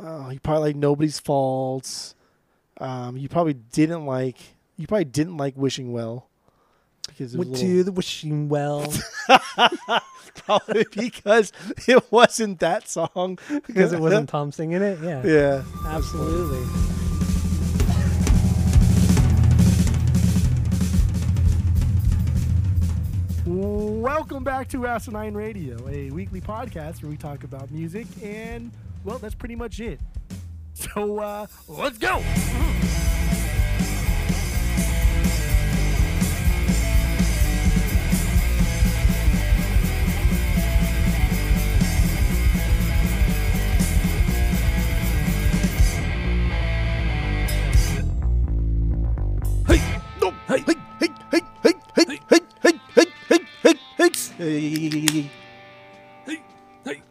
oh, you probably like Nobody's Fault. Um, you probably didn't like. You probably didn't like Wishing Well because Went little- to the wishing well probably because it wasn't that song because it wasn't Tom singing it. Yeah, yeah. absolutely. Welcome back to Asinine Radio, a weekly podcast where we talk about music, and well, that's pretty much it. So uh, let's go. Hey, no, hey,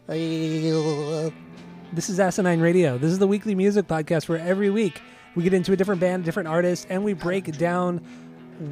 hey, this is Asinine Radio. This is the weekly music podcast where every week we get into a different band, different artist, and we break down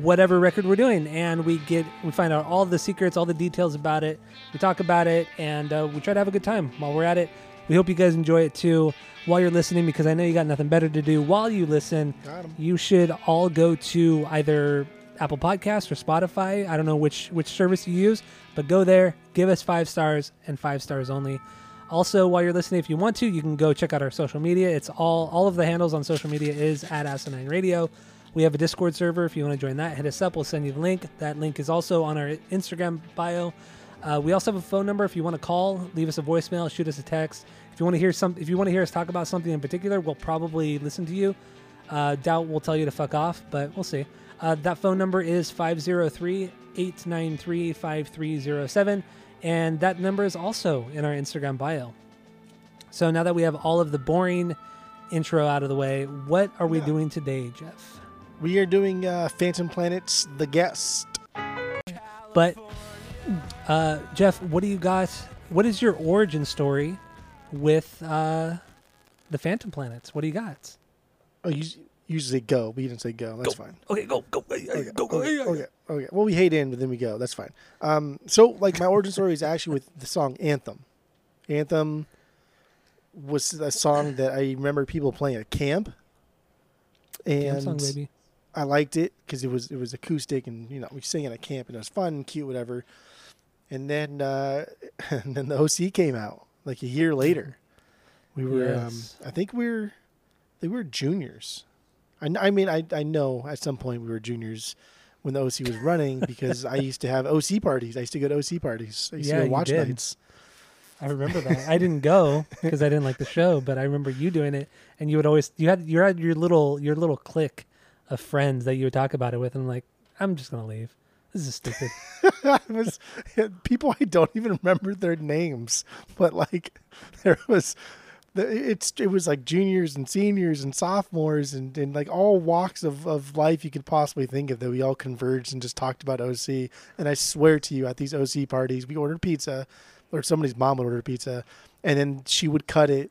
whatever record we're doing. And we get we find out all the secrets, all the details about it. We talk about it, and uh, we try to have a good time while we're at it. We hope you guys enjoy it too while you're listening because I know you got nothing better to do while you listen. You should all go to either Apple Podcasts or Spotify. I don't know which which service you use, but go there, give us five stars and five stars only. Also, while you're listening, if you want to, you can go check out our social media. It's all all of the handles on social media is at Asinine Radio. We have a Discord server. If you want to join that, hit us up. We'll send you the link. That link is also on our Instagram bio. Uh, we also have a phone number. If you want to call, leave us a voicemail, shoot us a text. If you want to hear some, if you want to hear us talk about something in particular, we'll probably listen to you. Uh, doubt we'll tell you to fuck off, but we'll see. Uh, that phone number is 503 893 5307. And that number is also in our Instagram bio. So now that we have all of the boring intro out of the way, what are we doing today, Jeff? We are doing uh, Phantom Planets, The Guest. But, uh, Jeff, what do you got? What is your origin story with uh, the Phantom Planets? What do you got? Oh, you usually go, but you didn't say go. That's fine. Okay, go, go, Okay, okay, go, go. okay, okay. okay. Well, we hate in, but then we go. That's fine. Um, so like my origin story is actually with the song Anthem. Anthem was a song that I remember people playing at camp, Damn and song, baby. I liked it because it was it was acoustic and you know we sang it at camp and it was fun and cute whatever. And then uh, and then the OC came out like a year later. We were Yes. um, I think we we're they were juniors. I, I mean I I know at some point we were juniors when the OC was running because I used to have OC parties. I used to go to OC parties. I used Yeah, to go watch did. nights. I remember that. I didn't go because I didn't like the show, but I remember you doing it, and you would always you had you had your little your little clique of friends that you would talk about it with, and I'm like, I'm just gonna leave. This is stupid. was people I don't even remember their names, but like there was the, it's it was like juniors and seniors and sophomores and, and like all walks of, of life you could possibly think of that we all converged and just talked about OC. And I swear to you, at these OC parties, we ordered pizza, or somebody's mom would order pizza, and then she would cut it.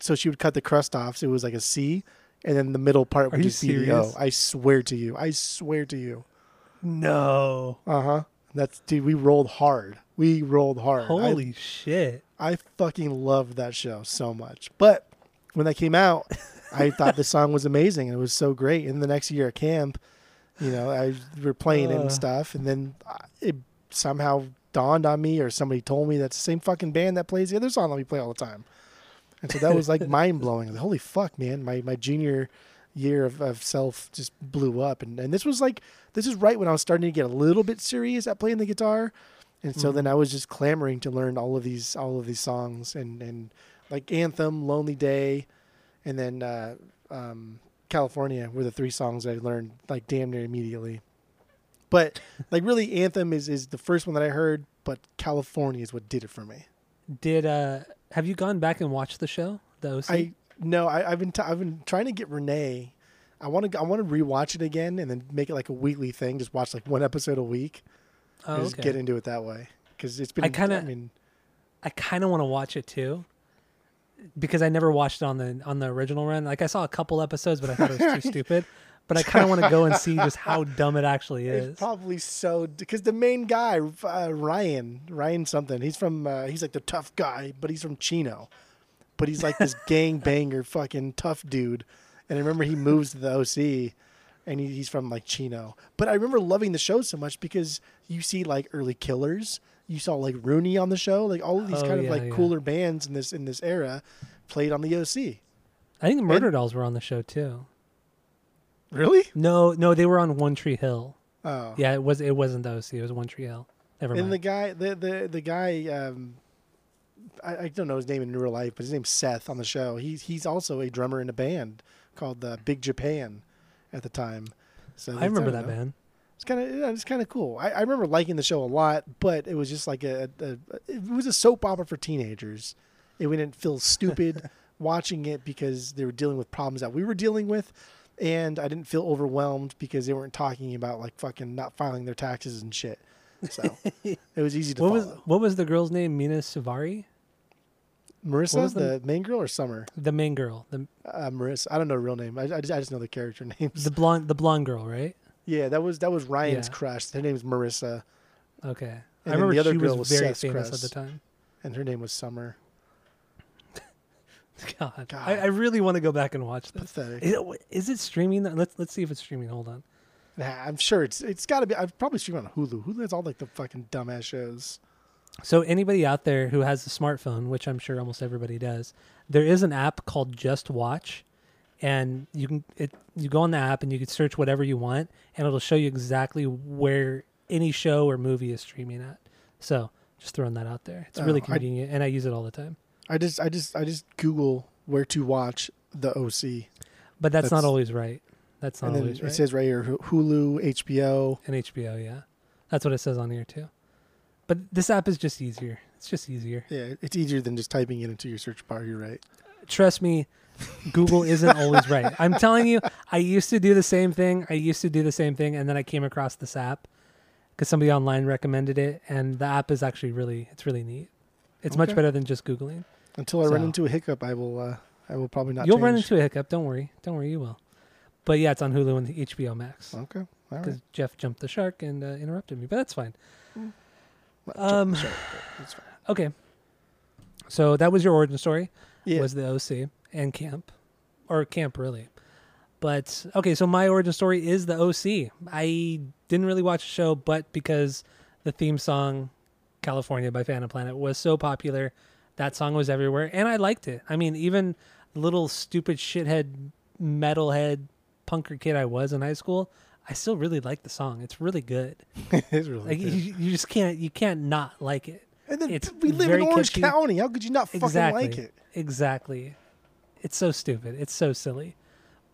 So she would cut the crust off, so it was like a C, and then the middle part would just be the O. I swear to you, I swear to you. no, Uh huh. That's dude. We rolled hard. We rolled hard. I- holy shit! I, fucking loved that show so much. But when that came out, I thought the song was amazing and it was so great. And the next year at camp, you know, I we were playing it Uh. and stuff, and then uh, it somehow dawned on me, or somebody told me that's the same fucking band that plays the other song that we play all the time. And so that was like mind blowing. Holy fuck, man! My my junior year of, of self just blew up, and and this was like this is right when I was starting to get a little bit serious at playing the guitar, and so then I was just clamoring to learn all of these all of these songs and and like Anthem, Lonely Day, and then uh, um, California were the three songs I learned like damn near immediately. But like really, Anthem is is the first one that I heard, but California is what did it for me. Did uh have you gone back and watched the show? The OC? I no, I, I've been t- I've been trying to get Renee. I want to I want to rewatch it again and then make it like a weekly thing. Just watch like one episode a week. Oh, and just okay. get into it that way because it's been. I kinda- I mean, I kind of want to watch it too, because I never watched it on the on the original run. Like I saw a couple episodes, but I thought it was too stupid. But I kind of want to go and see just how dumb it actually is. It's probably so because the main guy uh, Ryan Ryan something he's from uh, he's like the tough guy but he's from Chino, but he's like this gang banger, fucking tough dude. And I remember he moves to the OC, and he, he's from like Chino. But I remember loving the show so much because you see like early Killers, you saw like Rooney on the show, like all of these Oh, kind of yeah, like yeah. cooler bands in this in this era played on the OC. I think the Murderdolls were on the show too. Really? No, no, they were on One Tree Hill. Oh, Yeah, it was. It wasn't the OC. It was One Tree Hill. Never mind. And the guy, the the the guy, um, I, I don't know his name in real life, but his name's Seth on the show. He's he's also a drummer in a band called uh, Big Japan at the time. So I remember don't that know. band. It's kind of yeah, it's kind of cool. I, I remember liking the show a lot, but it was just like a, a, it was a soap opera for teenagers. It didn't feel stupid watching it because they were dealing with problems that we were dealing with, and I didn't feel overwhelmed because they weren't talking about like fucking not filing their taxes and shit. So it was easy to What follow. was what was the girl's name? Mena Suvari, Marissa, the, the- main girl, or Summer? the main girl, the Uh, Marissa. I don't know her real name. I, I, just, I just know the character names. the blonde the blonde girl, right? yeah, that was that was Ryan's Yeah. crush. Her name's Marissa, Okay, And I remember the other she girl was was very Seth's famous crush. at the time. and her name was Summer. God, God. I, I really want to go back and watch this. Pathetic. Is it, is it streaming? Let's let's see if it's streaming. Hold on. Nah, I'm sure it's it's got to be. I've probably streamed on Hulu. Hulu has all like the fucking dumbass shows. So anybody out there who has a smartphone, which I'm sure almost everybody does, there is an app called Just Watch, and you can it you go on the app and you can search whatever you want, and it'll show you exactly where any show or movie is streaming at. So just throwing that out there. It's really Oh, I- convenient, and I use it all the time. I just I just I just Google where to watch the OC, But that's, not always right. That's not always it says right here Hulu, HBO. and HBO, yeah, that's what it says on here too. But this app is just easier. It's just easier. Yeah, it's easier than just typing it into your search bar. You're right. trust me, Google isn't always right. I'm telling you, I used to do the same thing. I used to do the same thing, and then I came across this app because somebody online recommended it, and the app is actually really, it's really neat. It's much better than just Googling. Until I run into a hiccup, I will uh, I will probably not. You'll run into a hiccup. Don't worry. Don't worry. You will. But yeah, it's on Hulu and HBO Max Okay, all because right. Jeff jumped the shark and uh, interrupted me. But that's fine. Um, sorry. Okay. So that was your origin story. Yeah, was the OC and camp, or camp really. But okay, so my origin story is the OC. I didn't really watch the show, but because the theme song "California" by Phantom Planet was so popular, that song was everywhere, and I liked it. I mean, even little stupid shithead metalhead punker kid I was in high school, I still really like the song. It's really good. it's really Like good. you, you just can't you can't not like it. And then it's we live in Orange catchy. County. How could you not fucking Exactly. like it? Exactly. It's so stupid. It's so silly.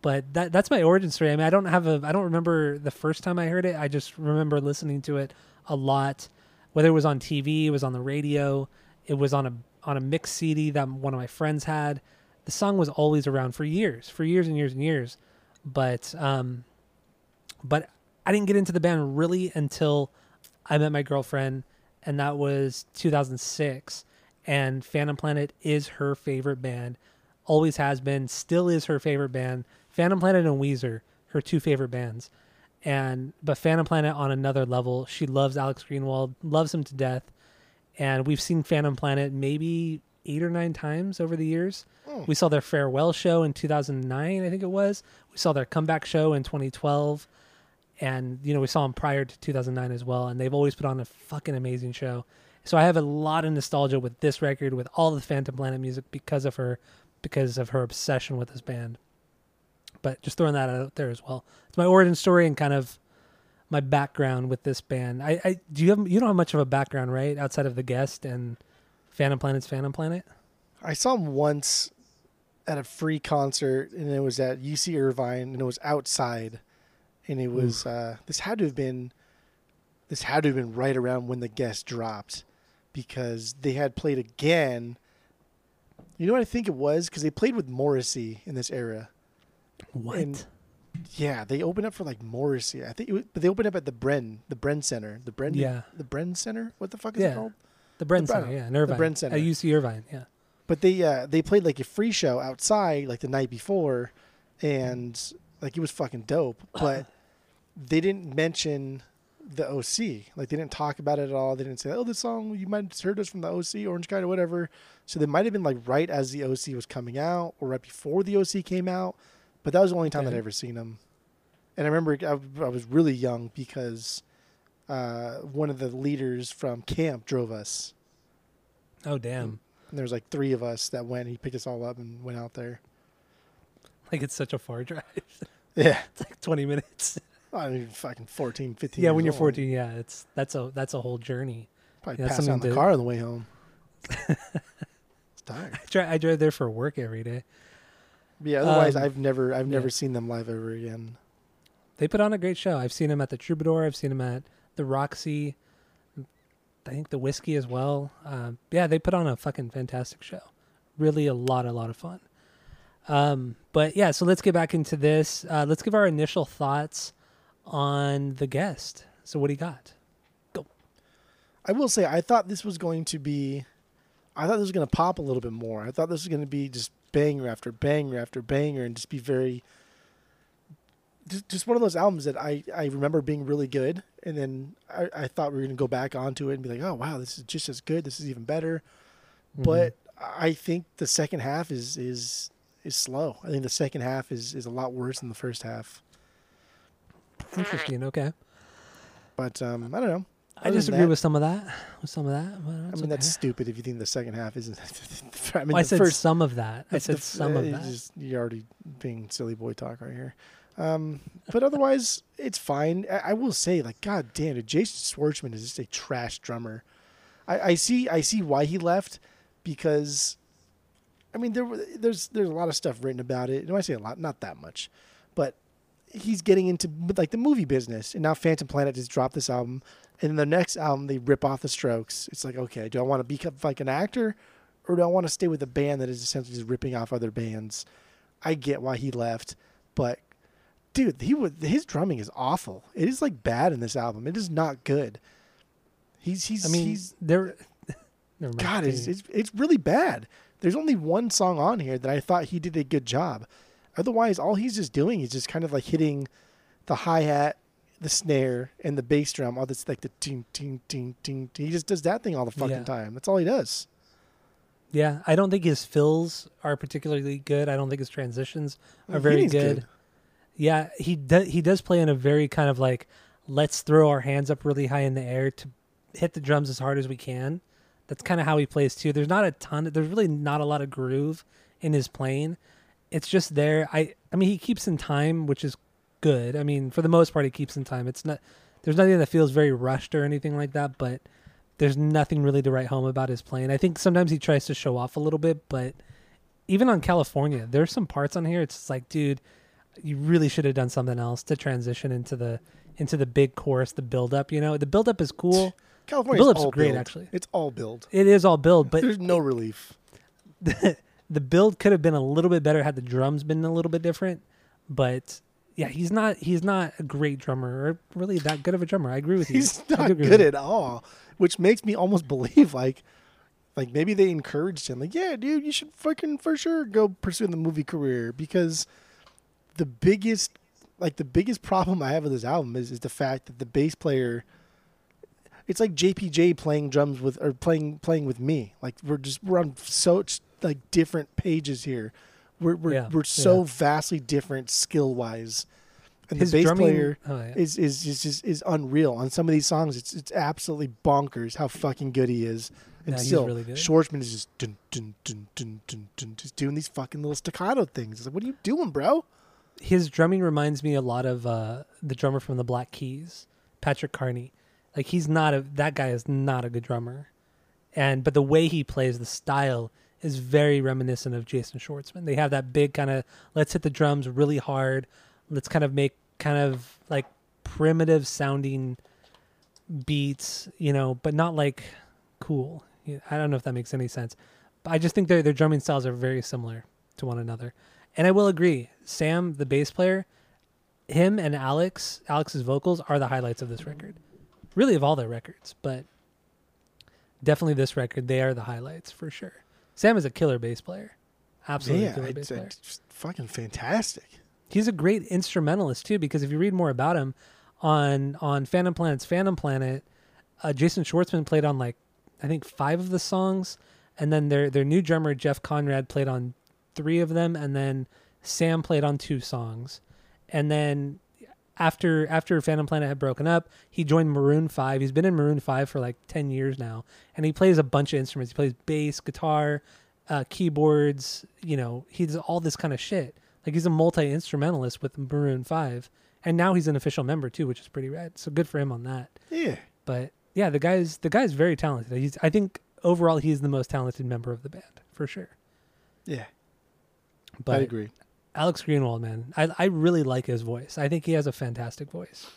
But that that's my origin story. I mean, I don't have a I don't remember the first time I heard it. I just remember listening to it a lot. Whether it was on TV, it was on the radio, it was on a on a mix CD that one of my friends had. The song was always around for years, for years and years and years. But um but I didn't get into the band really until I met my girlfriend and that was 2006 and Phantom Planet is her favorite band. Always has been, still is her favorite band. Phantom Planet and Weezer, her two favorite bands. And but Phantom Planet on another level. She loves Alex Greenwald, loves him to death. And we've seen Phantom Planet maybe eight or nine times over the years. Oh. We saw their farewell show in 2009, I think it was. We saw their comeback show in 2012 and you know we saw them prior to 2009 as well and they've always put on a fucking amazing show. So i have a lot of nostalgia with this record with all the phantom planet music because of her because of her obsession with this band. But just throwing that out there as well. It's my origin story and kind of my background with this band. I, I do you have you don't have much of a background right outside of the guest and phantom planet's phantom planet? I saw him once at a free concert, and it was at UC Irvine, and it was outside, and it was uh, this had to have been this had to have been right around when the guest dropped, because they had played again. You know what I think it was? Because they played with Morrissey in this era. what And- Yeah, they opened up for like Morrissey. I think, it was, but they opened up at the Bren, the Bren Center, the Bren, Yeah. the Bren Center. What the fuck is Yeah. it called? the Bren the Center, Bren- yeah, in Irvine. Bren Center. At UC Irvine, yeah. But they uh, they played like a free show outside like the night before, and like it was fucking dope. But they didn't mention the OC. Like they didn't talk about it at all. They didn't say, "Oh, this song you might have heard us from the OC, Orange or whatever." So they might have been like right as the OC was coming out, or right before the OC came out. But that was the only time Okay. I'd ever seen them. And I remember I, I was really young because uh, one of the leaders from camp drove us. Oh damn! And there was like three of us that went. He picked us all up and went out there. Like it's such a far drive. Yeah, it's like twenty minutes. I mean, fucking 14, 15 yeah, when you're old. 14, yeah, it's that's a that's a whole journey. Probably Yeah, out in the to- car on the way home. it's tired. I drive I drive there for work every day. Yeah, otherwise Um, I've never I've never seen them live ever again. They put on a great show. I've seen them at the Troubadour. I've seen them at the Roxy. I think the Whisky as well. Um, yeah, they put on a fucking fantastic show. Really, a lot, a lot of fun. Um, but yeah, so let's get back into this. Uh, let's give our initial thoughts on the guest. So, what do you got? Go. I will say I thought this was going to be I thought this was going to pop a little bit more. I thought this was going to be just banger after banger after banger and just be very just, just one of those albums that I, I remember being really good and then I, I thought we were going to go back onto it and be like, "Oh, wow, this is just as good. This is even better." Mm-hmm. But I think the second half is is is slow. I think the second half is is a lot worse than the first half. Interesting. Okay, But um, I don't know. I Other than disagree that- with some of that. With some of that, but I mean, that's stupid if you think the second half isn't. I mean, Well, I said first some of that. I said the some uh, of you that. Just, you're already being silly boy talk right here. Um, but otherwise, it's fine. I, I will say, like, god damn it, Jason Schwartzman is just a trash drummer. I, I see, I see why he left because, I mean, there there's there's a lot of stuff written about it. When I say a lot, not that much, he's getting into like the movie business, and now Phantom Planet just dropped this album, and then the next album they rip off the Strokes. It's like, okay, do I want to become like an actor, or do I want to stay with a band that is essentially just ripping off other bands? I get why he left, but dude, he would his drumming is awful. It is like bad in this album. It is not good. He's he's I mean, he's there. God, it's, it's it's really bad. There's only one song on here that I thought he did a good job. Otherwise, all he's just doing is just kind of like hitting the hi hat, the snare, and the bass drum. All this like the ting ting ting ting. He just does that thing all the fucking Yeah. time. That's all he does. Yeah, I don't think his fills are particularly good. I don't think his transitions are Well, very Heaney's good. Yeah, he does. He does play in a very kind of like let's throw our hands up really high in the air to hit the drums as hard as we can. That's kind of how he plays too. There's not a ton. There's really not a lot of groove in his playing. It's just there. I I mean, he keeps in time, which is good. I mean, for the most part, he keeps in time. It's not. There's nothing that feels very rushed or anything like that, but there's nothing really to write home about his playing. I think sometimes he tries to show off a little bit, but even on California, there's some parts on here. It's just like, dude, you really should have done something else to transition into the into the big chorus, the build up. You know, the build up is cool. California's all great, build. actually. It's all build. It is all build, but There's no relief. the, build could have been a little bit better had the drums been a little bit different. But yeah, he's not he's not a great drummer or really that good of a drummer. I agree with you. He's not good at all, which makes me almost believe like, like maybe they encouraged him. Like, yeah, dude, you should fucking for sure go pursue the movie career because the biggest, like the biggest problem I have with this album is is the fact that the bass player. It's like JPJ playing drums with or playing playing with me. Like we're just we're on so like different pages here. We're we're Yeah, we're so yeah. vastly different skill wise. And His the bass drumming, player oh, yeah. is is is is, is unreal on some of these songs. It's it's absolutely bonkers how fucking good he is. And he's still, really. Schwartzman is just dun, dun, dun, dun, dun, dun, just doing these fucking little staccato things. It's like, what are you doing, bro? his drumming reminds me a lot of uh, the drummer from the Black Keys, Patrick Carney. Like he's not a that guy is not a good drummer, and but the way he plays, the style is very reminiscent of Jason Schwartzman. They have that big kind of let's hit the drums really hard, let's kind of make kind of like primitive sounding beats, you know, but not like cool. I don't know if that makes any sense. But I just think their their drumming styles are very similar to one another. And I will agree, Sam, the bass player, him and Alex, Alex's vocals are the highlights of this record. Really of all their records, but definitely this record, they are the highlights for sure. Sam is a killer bass player. Absolutely yeah, killer bass it's, player. it's just fucking fantastic. He's a great instrumentalist too, because if you read more about him, on on Phantom Planet's Phantom Planet, uh, Jason Schwartzman played on like I think five of the songs, and then their their new drummer Jeff Conrad played on three of them, and then Sam played on two songs, and then after after Phantom Planet had broken up, he joined Maroon Five. He's been in Maroon Five for like ten years now, and he plays a bunch of instruments. He plays bass, guitar, uh, keyboards. You know, he does all this kind of shit. Like he's a multi instrumentalist with Maroon Five, and now he's an official member too, which is pretty rad. So good for him on that. Yeah. But yeah, the guy's the guy's very talented. He's I think overall he's the most talented member of the band for sure. Yeah. But I agree. Alex Greenwald, man, I I really like his voice. I think he has a fantastic voice.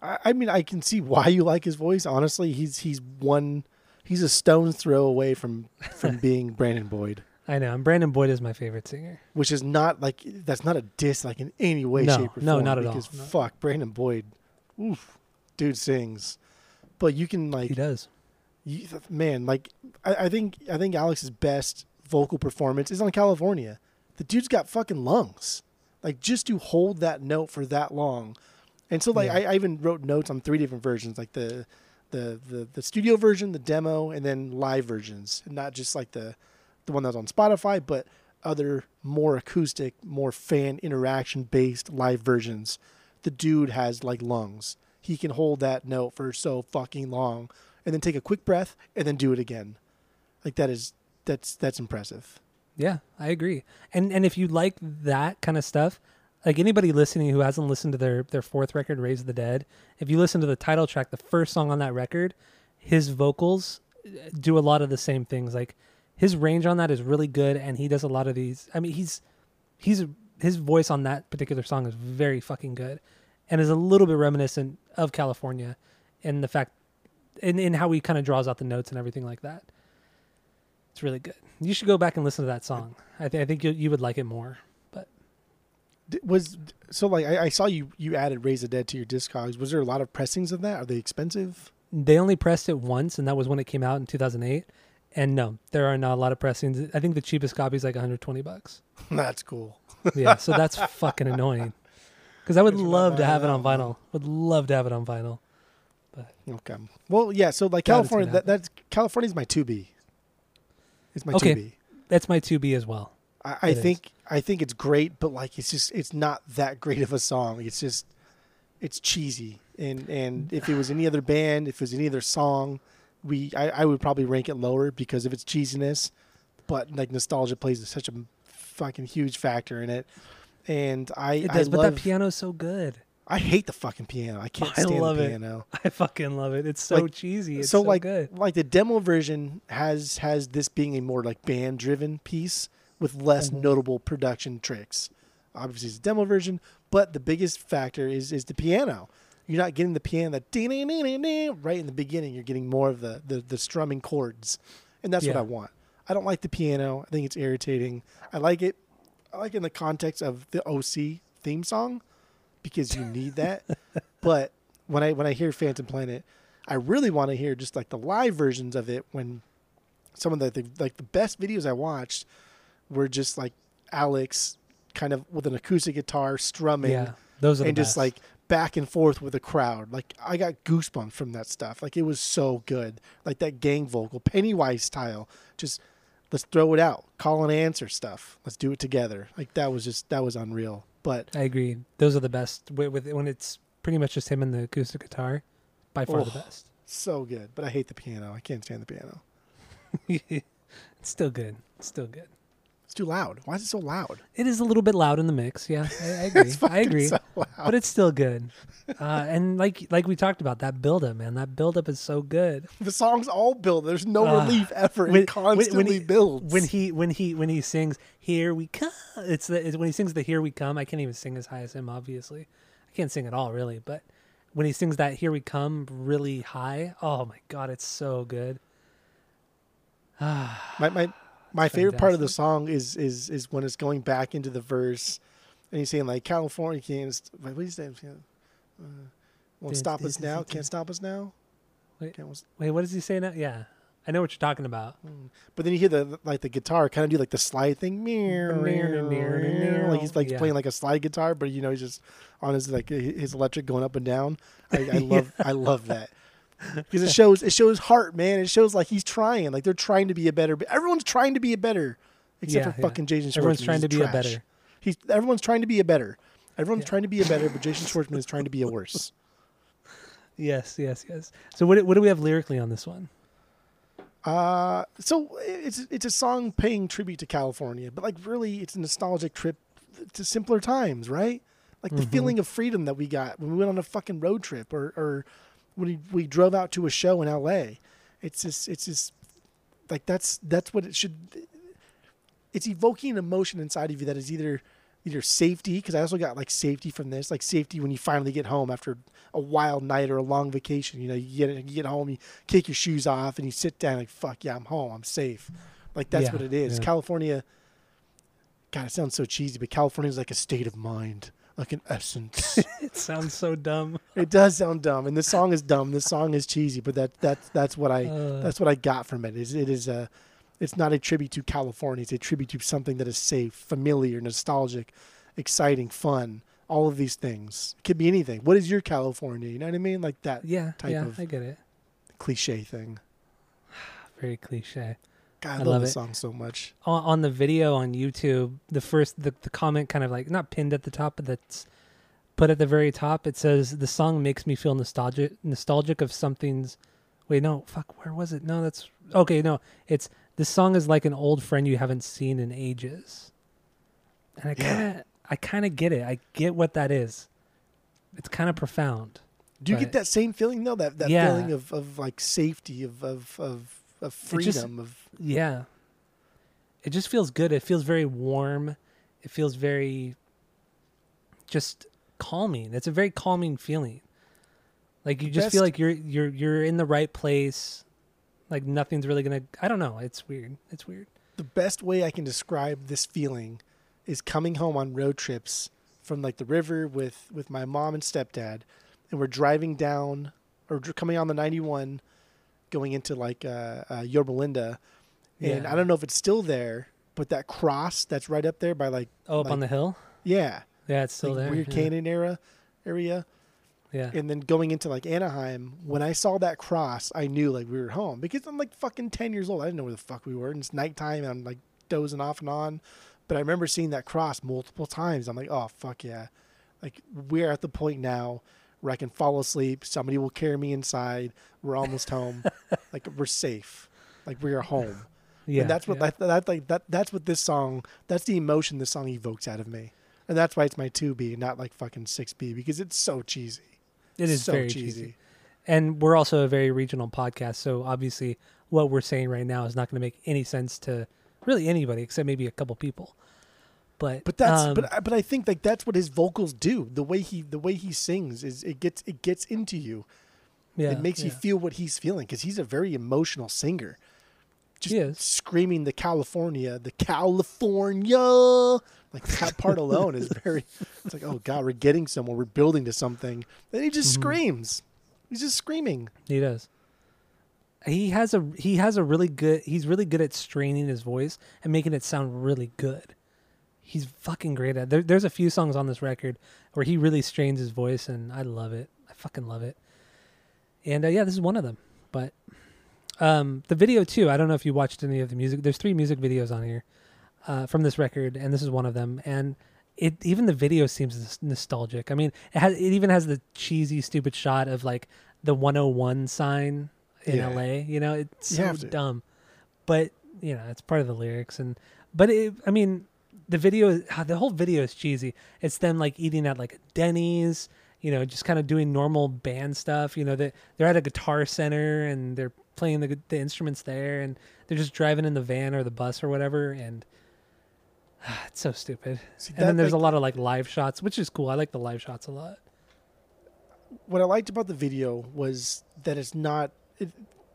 I, I mean, I can see why you like his voice. Honestly, he's he's one. He's a stone's throw away from from being Brandon Boyd, I know. And Brandon Boyd is my favorite singer. which is not like that's not a diss like in any way, No, shape, or no, form. No, not at all, because fuck, Brandon Boyd, oof, dude sings, but you can like He does. you, man, like I, I think I think Alex's best vocal performance is on California. The dude's got fucking lungs. Like just to hold that note for that long. And so like Yeah. I, I even wrote notes on three different versions, like the the the, the studio version, the demo, and then live versions. Not just like the the one that's on Spotify, but other more acoustic, more fan interaction based live versions. The dude has like lungs. He can hold that note for so fucking long and then take a quick breath and then do it again. Like that is that's that's impressive. Yeah, I agree. And and if you like that kind of stuff, like anybody listening who hasn't listened to their their fourth record, Raise the Dead, if you listen to the title track, the first song on that record, his vocals uh, do a lot of the same things. Like his range on that is really good, and he does a lot of these. I mean, he's he's his voice on that particular song is very fucking good, and is a little bit reminiscent of California, in the fact, in in how he kind of draws out the notes and everything like that. It's really good. You should go back and listen to that song. I, th- I think you you would like it more. But D- Was so like I, I saw you you added Raise the Dead to your Discogs. Was there a lot of pressings of that? Are they expensive? they only pressed it once, and that was when it came out in 2008. And no, there are not a lot of pressings. I think the cheapest copy is like 120 bucks. That's cool. Yeah, so that's fucking annoying. Because I would love to have it on vinyl. Would love to have it on vinyl. But Okay. Well, yeah. So like California, that, that's California's my two B. It's my Okay. two B. That's my 2B as well. I, I It is. think I think it's great, but like it's just it's not that great of a song. It's just it's cheesy, and and if it was any other band, if it was any other song, we I, I would probably rank it lower because of its cheesiness. But like nostalgia plays such a fucking huge factor in it, and I It does, I but love, that piano's so good. I hate the fucking piano. I can't I stand love the it. piano. I fucking love it. It's so Like, cheesy. It's so, so, like good. like the demo version has has this being a more like band driven piece with less Mhm. notable production tricks. Obviously, it's a demo version, but the biggest factor is is the piano. You're not getting the piano that right in the beginning. You're getting more of the the, the strumming chords, and that's what I want. I don't like the piano. I think it's irritating. I like it. I like it in the context of the OC theme song because you need that. but when I when I hear Phantom Planet, I really want to hear just like the live versions of it. When some of the, the like the best videos I watched were just like Alex kind of with an acoustic guitar strumming Yeah, those are and just best. like back and forth with the crowd. Like I got goosebumps from that stuff. Like it was so good. Like that gang vocal, Pennywise style. Just let's throw it out, call and answer stuff. Let's do it together. Like that was just that was unreal. But I agree. Those are the best. With, with when it's pretty much just him and the acoustic guitar, by far the Oh. best. so good. But I hate the piano. I can't stand the piano. it's still good. It's still good. It's too loud. Why is it so loud? It is a little bit loud in the mix. Yeah, I, I agree. I agree. so but it's still good. Uh, and like like we talked about that build up, man. That build up is so good. the songs all build. There's no Ah. relief ever. When- it constantly when he- builds. When he when he when he sings "Here We Come," it's the it's when he sings the "Here We Come." I can't even sing as high as him. Obviously, I can't sing at all, really. But when he sings that "Here We Come" really high, oh my god, it's so good. Ah, my my favorite part of the song is is is when it's going back into the verse, and he's saying like California can't. st- What is that? Uh, won't This- stop this us now. Can't stop us now. Wait. Wait, what does he say now? Yeah, I know what you're talking about. But then you hear the like the guitar kind of do like the slide thing, like he's like Yeah. playing like a slide guitar, but you know he's just on his like his electric going up and down. I, I love I love that because it shows it shows heart, man. It shows like he's trying, like they're trying to be a better. Everyone's trying to be a better, except Yeah, for yeah. fucking Jason Schwartzman. Everyone's trying He's to be a better. He's everyone's trying to be a better. Everyone's Yeah. trying to be a better, but Jason Schwartzman is trying to be a worse. Yes, yes, yes. So what what do we have lyrically on this one? Uh, so it's it's a song paying tribute to California, but like really, it's a nostalgic trip to simpler times, right? Like the Mhm. feeling of freedom that we got when we went on a fucking road trip, or or we, we drove out to a show in L.A. It's just it's just like that's that's what it should. It's evoking an emotion inside of you that is either either safety because I also got like safety from this, like safety when you finally get home after a wild night or a long vacation. You know, you get you get home, you kick your shoes off, and you sit down like fuck yeah, I'm home, I'm safe. Like that's Yeah, what it is. yeah. California. God, it sounds so cheesy, but California is like a state of mind, like an essence. It sounds so dumb. it does sound dumb, and this song is dumb. This song is cheesy, but that that's that's what I Uh, that's what I got from it. Is it is a it's not a tribute to California. It's a tribute to something that is safe, familiar, nostalgic, exciting, fun. All of these things it could be anything. What is your California? You know what I mean? Like that yeah, type yeah, of- I get it. cliche thing. Very cliche. God, I, I love, love the song so much. On, on the video on YouTube, the first the, the comment kind of like not pinned at the top, but that's put at the very top. It says the song makes me feel nostalgic nostalgic of something's. Wait, no, fuck. Where was it? No, that's okay. No, it's this song is like an old friend you haven't seen in ages, and I Yeah. kind of I kind of get it. I get what that is. It's kind of profound. Do you Right. get that same feeling though? That that Yeah. feeling of, of like safety, of of of, of It just- freedom, of Yeah. It just feels good. It feels very warm. It feels very just calming. It's a very calming feeling. Like you just feel like you're you're you're in the right place. Like nothing's really to I don't know. It's weird. It's weird. the best way I can describe this feeling is coming home on road trips from like the river with with my mom and stepdad, and we're driving down or coming on the 91, going into like uh, uh, Yorba Linda, and Yeah. I don't know if it's still there, but that cross that's right up there by like Oh, up like- on the hill? yeah, Yeah, it's still like there. weird yeah. canyon era area. Yeah. and then going into like Anaheim, when I saw that cross, I knew like we were home because I'm like fucking ten years old. I didn't know where the fuck we were, and it's nighttime, and I'm like dozing off and on. But I remember seeing that cross multiple times. I'm like, oh fuck yeah, like we're at the point now where I can fall asleep. Somebody will carry me inside. We're almost home. like we're safe. Like we are home. yeah. and that's what yeah. that, that like that that's what this song. That's the emotion this song evokes out of me. And that's why it's my 2B, not like fucking 6B, because it's so cheesy. It is so very cheesy. cheesy. And we're also a very regional podcast, so obviously what we're saying right now is not going to make any sense to really anybody except maybe a couple people. But But that's um, but I- but I think like that's what his vocals do. The way he the way he sings is it gets it gets into you. yeah, it makes you feel what he's feeling because he's a very emotional singer. Just screaming the California, the California. Like that part alone is very. It's like, oh god, we're getting somewhere. We're building to something. Then he just Mhm. screams. He's just screaming. He does. He has a he has a really good he's really good at straining his voice and making it sound really good. He's fucking great at. There, there's a few songs on this record where he really strains his voice, and I love it. I fucking love it. And uh, yeah, this is one of them. But um, the video too. I don't know if you watched any of the music. There's three music videos on here uh, from this record, and this is one of them. And it even the video seems nostalgic. I mean, it has it even has the cheesy, stupid shot of like the 101 sign in Yeah. LA. You know, it's You so dumb, but you know, it's part of the lyrics. And but it, I mean, the video, ah, the whole video is cheesy. It's them like eating at like Denny's. You know, just kind of doing normal band stuff. You know, that they're at a guitar center and they're playing the the instruments there, and they're just driving in the van or the bus or whatever. And ah, it's so stupid. See, And then there's like, a lot of like live shots, which is cool. I like the live shots a lot. what I liked about the video was that it's not it,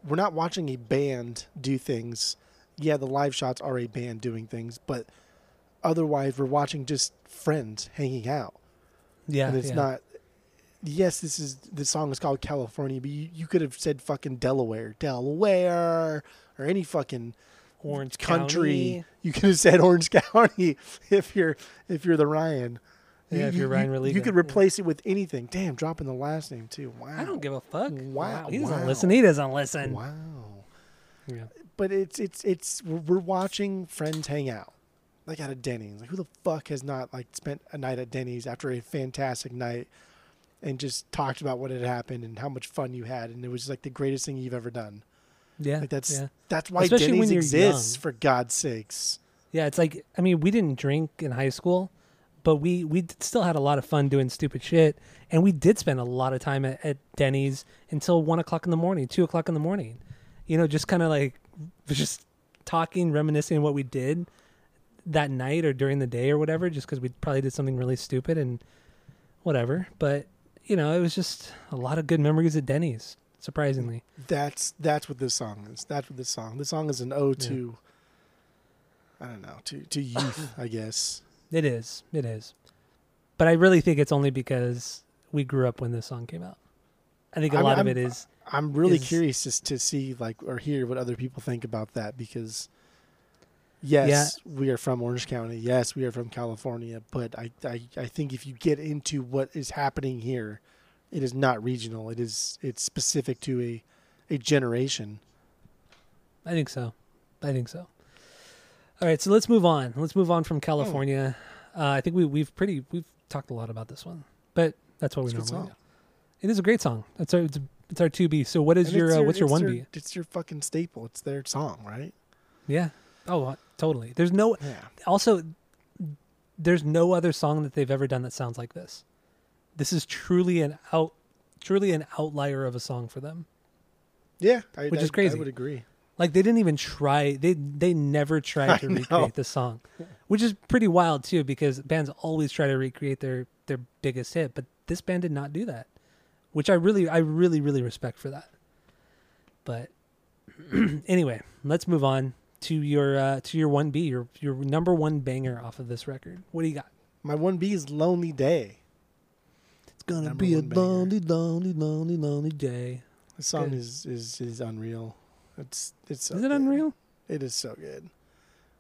we're not watching a band do things. Yeah, the live shots are a band doing things, but otherwise we're watching just friends hanging out. Yeah, and it's yeah. not yes, this is the song is called California, but you, you could have said fucking Delaware, Delaware, or any fucking Orange country. County. You could have said Orange County if you're if you're the Ryan. Yeah, You- if you're Ryan Religa, you could yeah. replace it with anything. Damn, dropping the last name too. Wow. I don't give a fuck. Wow, He doesn't wow. listen. He doesn't listen. Wow. Yeah. But it's it's it's we're watching friends hang out, like at a Denny's. Like who the fuck has not like spent a night at Denny's after a fantastic night, and just talked about what had happened and how much fun you had, and it was like the greatest thing you've ever done. Yeah. Like that's yeah. that's why Especially Denny's exists young. for God's sakes. Yeah, it's like I mean, we didn't drink in high school, but we we still had a lot of fun doing stupid shit, and we did spend a lot of time at, at Denny's until one o'clock in the morning, two o'clock in the morning. You know, just kind of like just talking, reminiscing what we did that night or during the day or whatever, just because we probably did something really stupid and whatever. But you know, it was just a lot of good memories at Denny's. Surprisingly, That's that's what this song is. That's what this song. This song is an ode Yeah. to. I don't know to to youth, I guess. it is. It is. But I really think it's only because we grew up when this song came out. I think a I'm- lot of I'm- it is I'm really Is- curious just to see like or hear what other people think about that because yes, we are from Orange County. Yes, we are from California, but I, I I think if you get into what is happening here, it is not regional. It is it's specific to a a generation. I think so. I think so. All right, so let's move on. Let's move on from California. Uh, I think we we've pretty we've talked a lot about this one, but that's what It's we normally do. It is a great song. That's our it's, it's our two B. So what is And your, uh, what's your one B? It's your fucking staple. It's their song, right? Yeah. Oh, totally. There's no Yeah. also there's no other song that they've ever done that sounds like this. This is truly an out truly an outlier of a song for them. Yeah, I, Which I- is crazy. I would agree. Like they didn't even try. They they never tried to recreate the song, which is pretty wild too, because bands always try to recreate their their biggest hit, but this band did not do that, which I really I really really respect for that. But anyway, let's move on to your uh, to your one B, your your number one banger off of this record. What do you got? My one B is "Lonely Day." It's gonna Number be a banger. lonely, lonely, lonely, lonely day. The song Good. is, is is unreal. It's it's so Is it good. unreal? It is so good.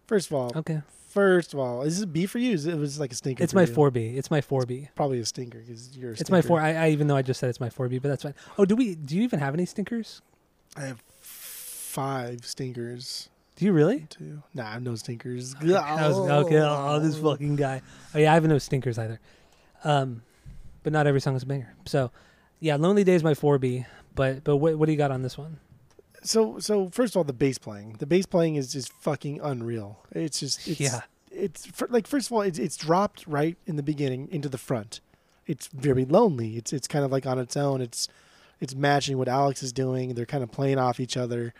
First of all, Okay, first of all, is it B for you? Is it, was like a stinker. it's my four B. It's my four B. Probably a stinker because you're. A It's my four. I, I even though I just said it's my four B, but that's fine. Oh, do we? Do you even have any stinkers? I have five stinkers. Do you really? Two. Nah, I have no stinkers. I was, okay. Oh, this fucking guy. Oh yeah, I have no stinkers either. Um, but not every song is a banger. So, yeah, "Lonely Day" is my four B. But but what what do you got on this one? So so first of all, the bass playing. The bass playing is just fucking unreal. It's just it's, Yeah. It's fir- like first of all, it's it's dropped right in the beginning into the front. It's very lonely. It's it's kind of like on its own. It's it's matching what Alex is doing. They're kind of playing off each other,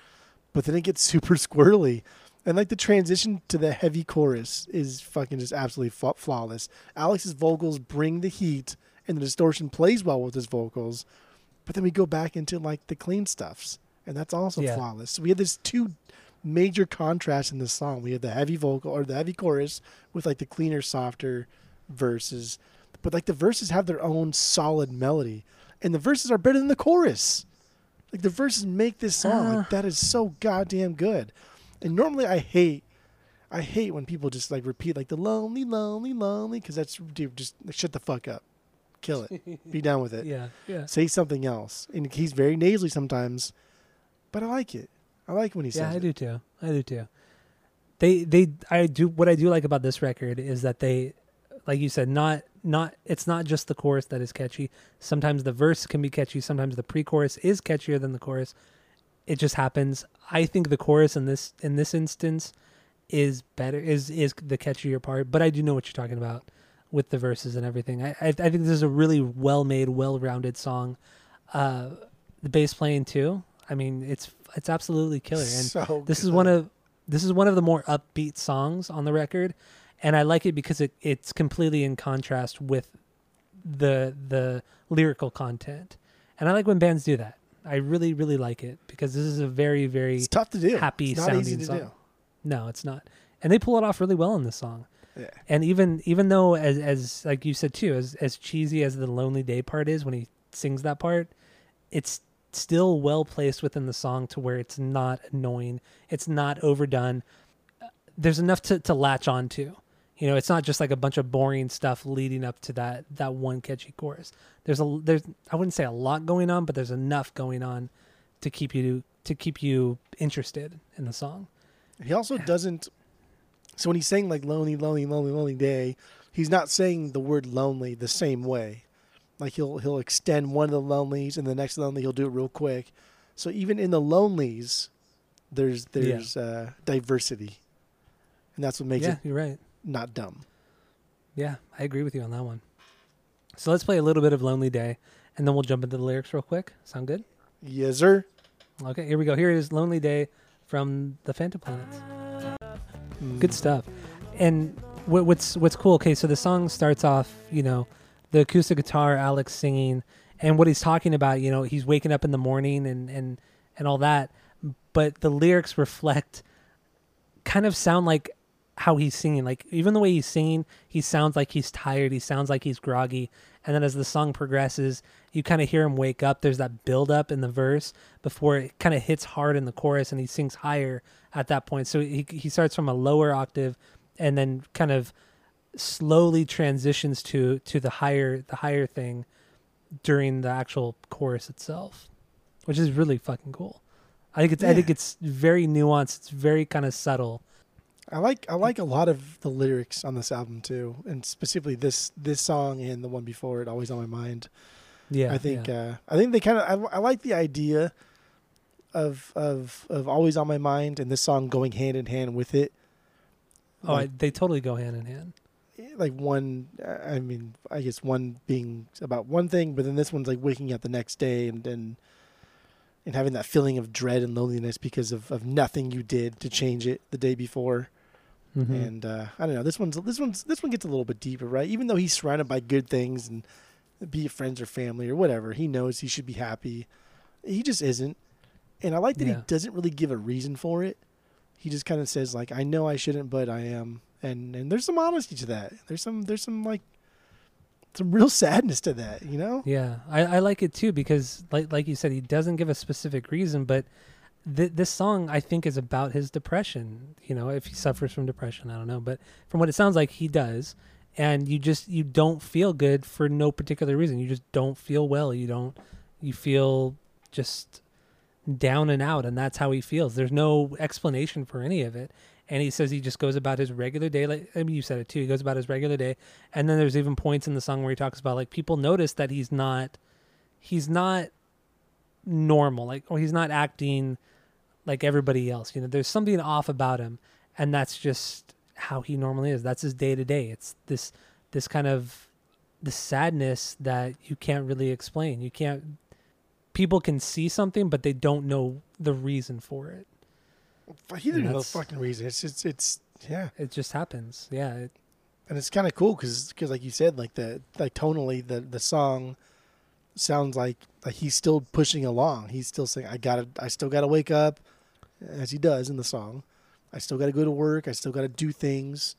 but then it gets super squirrely. And like the transition to the heavy chorus is fucking just absolutely fa- flawless. Alex's vocals bring the heat, and the distortion plays well with his vocals. But then we go back into like the clean stuffs, and that's also Yeah. flawless. So we have this two major contrasts in this song. We have the heavy vocal or the heavy chorus with like the cleaner, softer verses, but like the verses have their own solid melody, and the verses are better than the chorus. Like the verses make this song like Uh. that is so goddamn good. And normally I hate, I hate when people just like repeat like the lonely, lonely, lonely, because that's dude, just shut the fuck up, kill it, be done with it Yeah, yeah, say something else. And he's very nasally sometimes, but I like it. I like when he says. yeah. I it. do too. I do too. They they I do what I do like about this record is that they, like you said, not not it's not just the chorus that is catchy. Sometimes the verse can be catchy. Sometimes the pre-chorus is catchier than the chorus. It just happens. I think the chorus in this in this instance is better is is the catchier part. But I do know what you're talking about with the verses and everything. I I, I think this is a really well made, well rounded song. Uh, the bass playing too. I mean, it's it's absolutely killer. And so this is one of this is one of the more upbeat songs on the record, and I like it because it, it's completely in contrast with the the lyrical content. And I like when bands do that. I really really like it because this is a very very it's tough to do. happy it's not sounding easy to song. do. no, it's not. And they pull it off really well in this song. Yeah. And even even though as as like you said too, as as cheesy as the lonely day part is when he sings that part, it's still well placed within the song to where it's not annoying. It's not overdone. Uh, there's enough to, to latch on to. You know, it's not just like a bunch of boring stuff leading up to that that one catchy chorus. There's a there's I wouldn't say a lot going on, but there's enough going on to keep you to keep you interested in the song. He also doesn't. So when he's saying like lonely, lonely, lonely, lonely day, he's not saying the word lonely the same way. Like he'll he'll extend one of the lonelies and the next lonely he'll do it real quick. So even in the lonelies, there's there's uh, diversity, and that's what makes yeah, it you're right. Not dumb. Yeah, I agree with you on that one. So let's play a little bit of Lonely Day, and then we'll jump into the lyrics real quick. Sound good? Yes, sir. Okay, here we go. Here is Lonely Day from the Phantom Planets. Good stuff. And what, what's what's cool? Okay, so the song starts off, you know, the acoustic guitar, Alex singing, and what he's talking about, you know, he's waking up in the morning and and and all that. But the lyrics reflect, kind of sound like how he's singing. Like even the way he's singing, he sounds like he's tired. He sounds like he's groggy. And then as the song progresses, you kind of hear him wake up. There's that build up in the verse before it kind of hits hard in the chorus, and he sings higher at that point. So he he starts from a lower octave, and then kind of slowly transitions to to the higher the higher thing during the actual chorus itself, which is really fucking cool. I think it's I think it's very nuanced. It's very kind of subtle. I like I like a lot of the lyrics on this album too, and specifically this this song and the one before it, always on my mind. Yeah, I think yeah. uh, I think they kind of I, I like the idea of of of always on my mind and this song going hand in hand with it. oh, I, they totally go hand in hand. like one I mean I guess one being about one thing, but then this one's like waking up the next day and and and having that feeling of dread and loneliness because of of nothing you did to change it the day before. Mhm. and uh, I don't know. This one's this one's this one gets a little bit deeper, right? Even though he's surrounded by good things and be it friends or family or whatever, he knows he should be happy. He just isn't, and I like that Yeah. he doesn't really give a reason for it. He just kind of says like, "I know I shouldn't, but I am," and and there's some honesty to that. There's some there's some like some real sadness to that, you know? Yeah, I, I like it too because, like like you said, he doesn't give a specific reason, but th- this song I think is about his depression. You know, if he suffers from depression, I don't know, but from what it sounds like, he does. And you just you don't feel good for no particular reason. You just don't feel well. You don't. You feel just down and out, and that's how he feels. There's no explanation for any of it. And he says he just goes about his regular day. Like I mean, you said it too. He goes about his regular day, and then there's even points in the song where he talks about like people notice that he's not, he's not normal. Like or he's not acting like everybody else. You know, there's something off about him, and that's just how he normally is. That's his day to day. It's this this kind of the sadness that you can't really explain. You can't. People can see something, but they don't know the reason for it. He didn't know the fucking reason. It's just it's yeah, It just happens. Yeah. It, and it's kind of cool because because like you said, like the like tonally the the song sounds like like he's still pushing along. He's still saying, "I gotta, I still gotta wake up," as he does in the song. I still gotta go to work. I still gotta do things.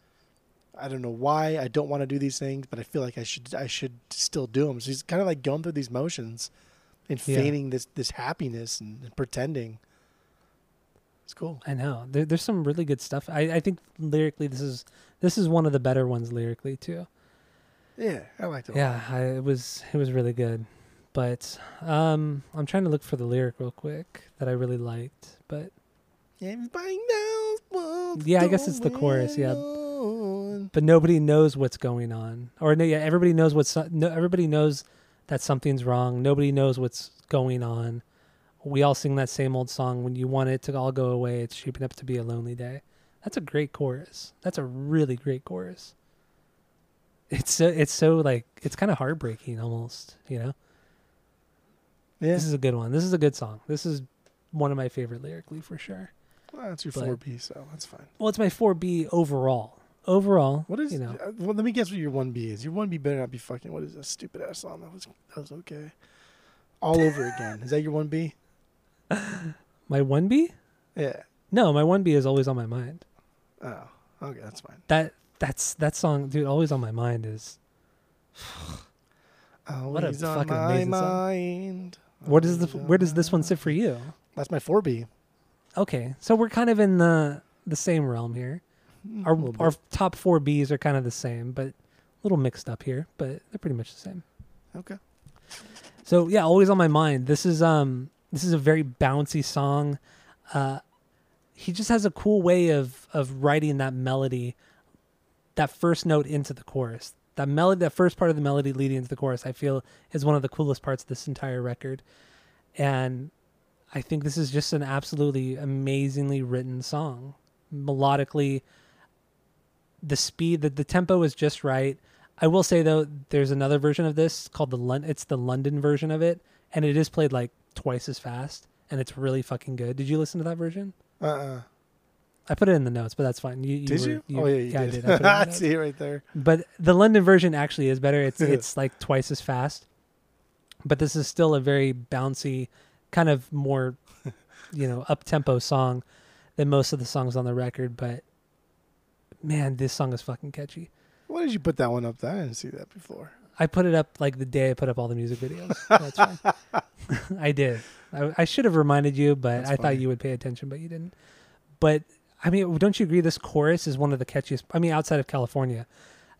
I don't know why I don't want to do these things, but I feel like I should. I should still do them. So he's kind of like going through these motions and Yeah. feigning this this happiness and, and pretending. It's cool. I know. There, there's some really good stuff. I, I think lyrically, this is this is one of the better ones lyrically too. Yeah, I liked it. Yeah, I, it was it was really good. But um, I'm trying to look for the lyric real quick that I really liked. But Everybody knows what's Yeah, I guess it's the chorus, yeah. going but nobody knows what's going on, or no, yeah, everybody knows what's no, everybody knows that something's wrong. Nobody knows what's going on. We all sing that same old song. When you want it to all go away, it's shaping up to be a lonely day. That's a great chorus. That's a really great chorus. It's so it's so like it's kind of heartbreaking almost, you know. Yeah, This is a good one. This is a good song. This is one of my favorite lyrically for sure. Well, that's your but- four B, so that's fine. Well, it's my 4B overall. Overall, What is? you know? uh, well, let me guess what your one B is. Your one B better not be fucking. What is that stupid ass song? That was that was okay. All over again. Is that your one B? My 1B? Yeah. No, my 1B is always on my mind. Oh, okay, that's fine. That that's that song, dude, always on my mind is Always on fucking my amazing song. mind. Where does the where does this one sit for you? That's my 4B. Okay, so we're kind of in the the same realm here. Our our top four Bs are kind of the same, but a little mixed up here. But they're pretty much the same. Okay. So yeah, always on my mind. This is um this is a very bouncy song. Uh, he just has a cool way of of writing that melody, that first note into the chorus. That melody, that first part of the melody leading into the chorus, I feel is one of the coolest parts of this entire record, and I think this is just an absolutely amazingly written song. Melodically, the speed, the, the tempo is just right. I will say though, there's another version of this called the Lon- it's the London version of it, and it is played like twice as fast, and it's really fucking good. Did you listen to that version? Uh-uh. I put it in the notes, but that's fine. You, you Did were- you? Oh, yeah, you I did. did. I in the I see it right there. But the London version actually is better. It's it's like twice as fast. But this is still a very bouncy, kind of more, you know, up tempo song than most of the songs on the record. But man, this song is fucking catchy. Why did you put that one up there? I didn't see that before. I put it up like the day I put up all the music videos. That's fine. I did. I, I should have reminded you, but That's I funny. thought you would pay attention, but you didn't. But I mean, don't you agree? This chorus is one of the catchiest. I mean, outside of California,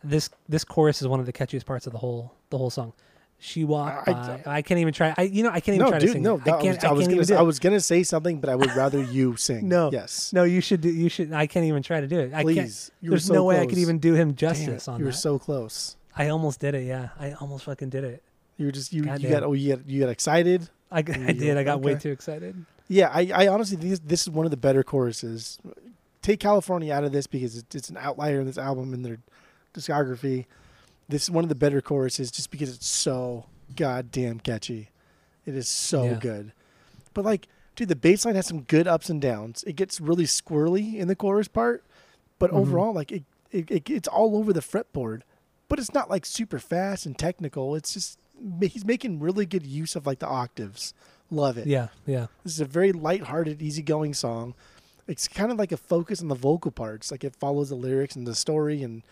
this this chorus is one of the catchiest parts of the whole the whole song. She walked I- by. I, can't even try. I you know I can't even No, try to dude, sing. no. that- I can't. I I, was, can't gonna, even say, I was gonna say something, but I would rather you sing. No. Yes. No, you should. do You should. I can't even try to do it. I can't. Please. There's so no way I could even do him justice it, on You were that. so close. I almost did it. Yeah, I almost fucking did it. You were just you. You Goddamn. got oh you got you got excited. I, I did. I got way too excited. Yeah, I, I honestly think this, this is one of the better choruses. Take California out of this because it's, it's an outlier in this album in their discography. This is one of the better choruses just because it's so goddamn catchy. It is so Yeah. good. But like, dude, the bass line has some good ups and downs. It gets really squirrely in the chorus part, but Mhm. overall, like it, it, it it's all over the fretboard. But it's not like super fast and technical. It's just he's making really good use of like the octaves. Love it. Yeah, yeah. This is a very light-hearted, easygoing song. It's kind of like a focus on the vocal parts, like it follows the lyrics and the story, and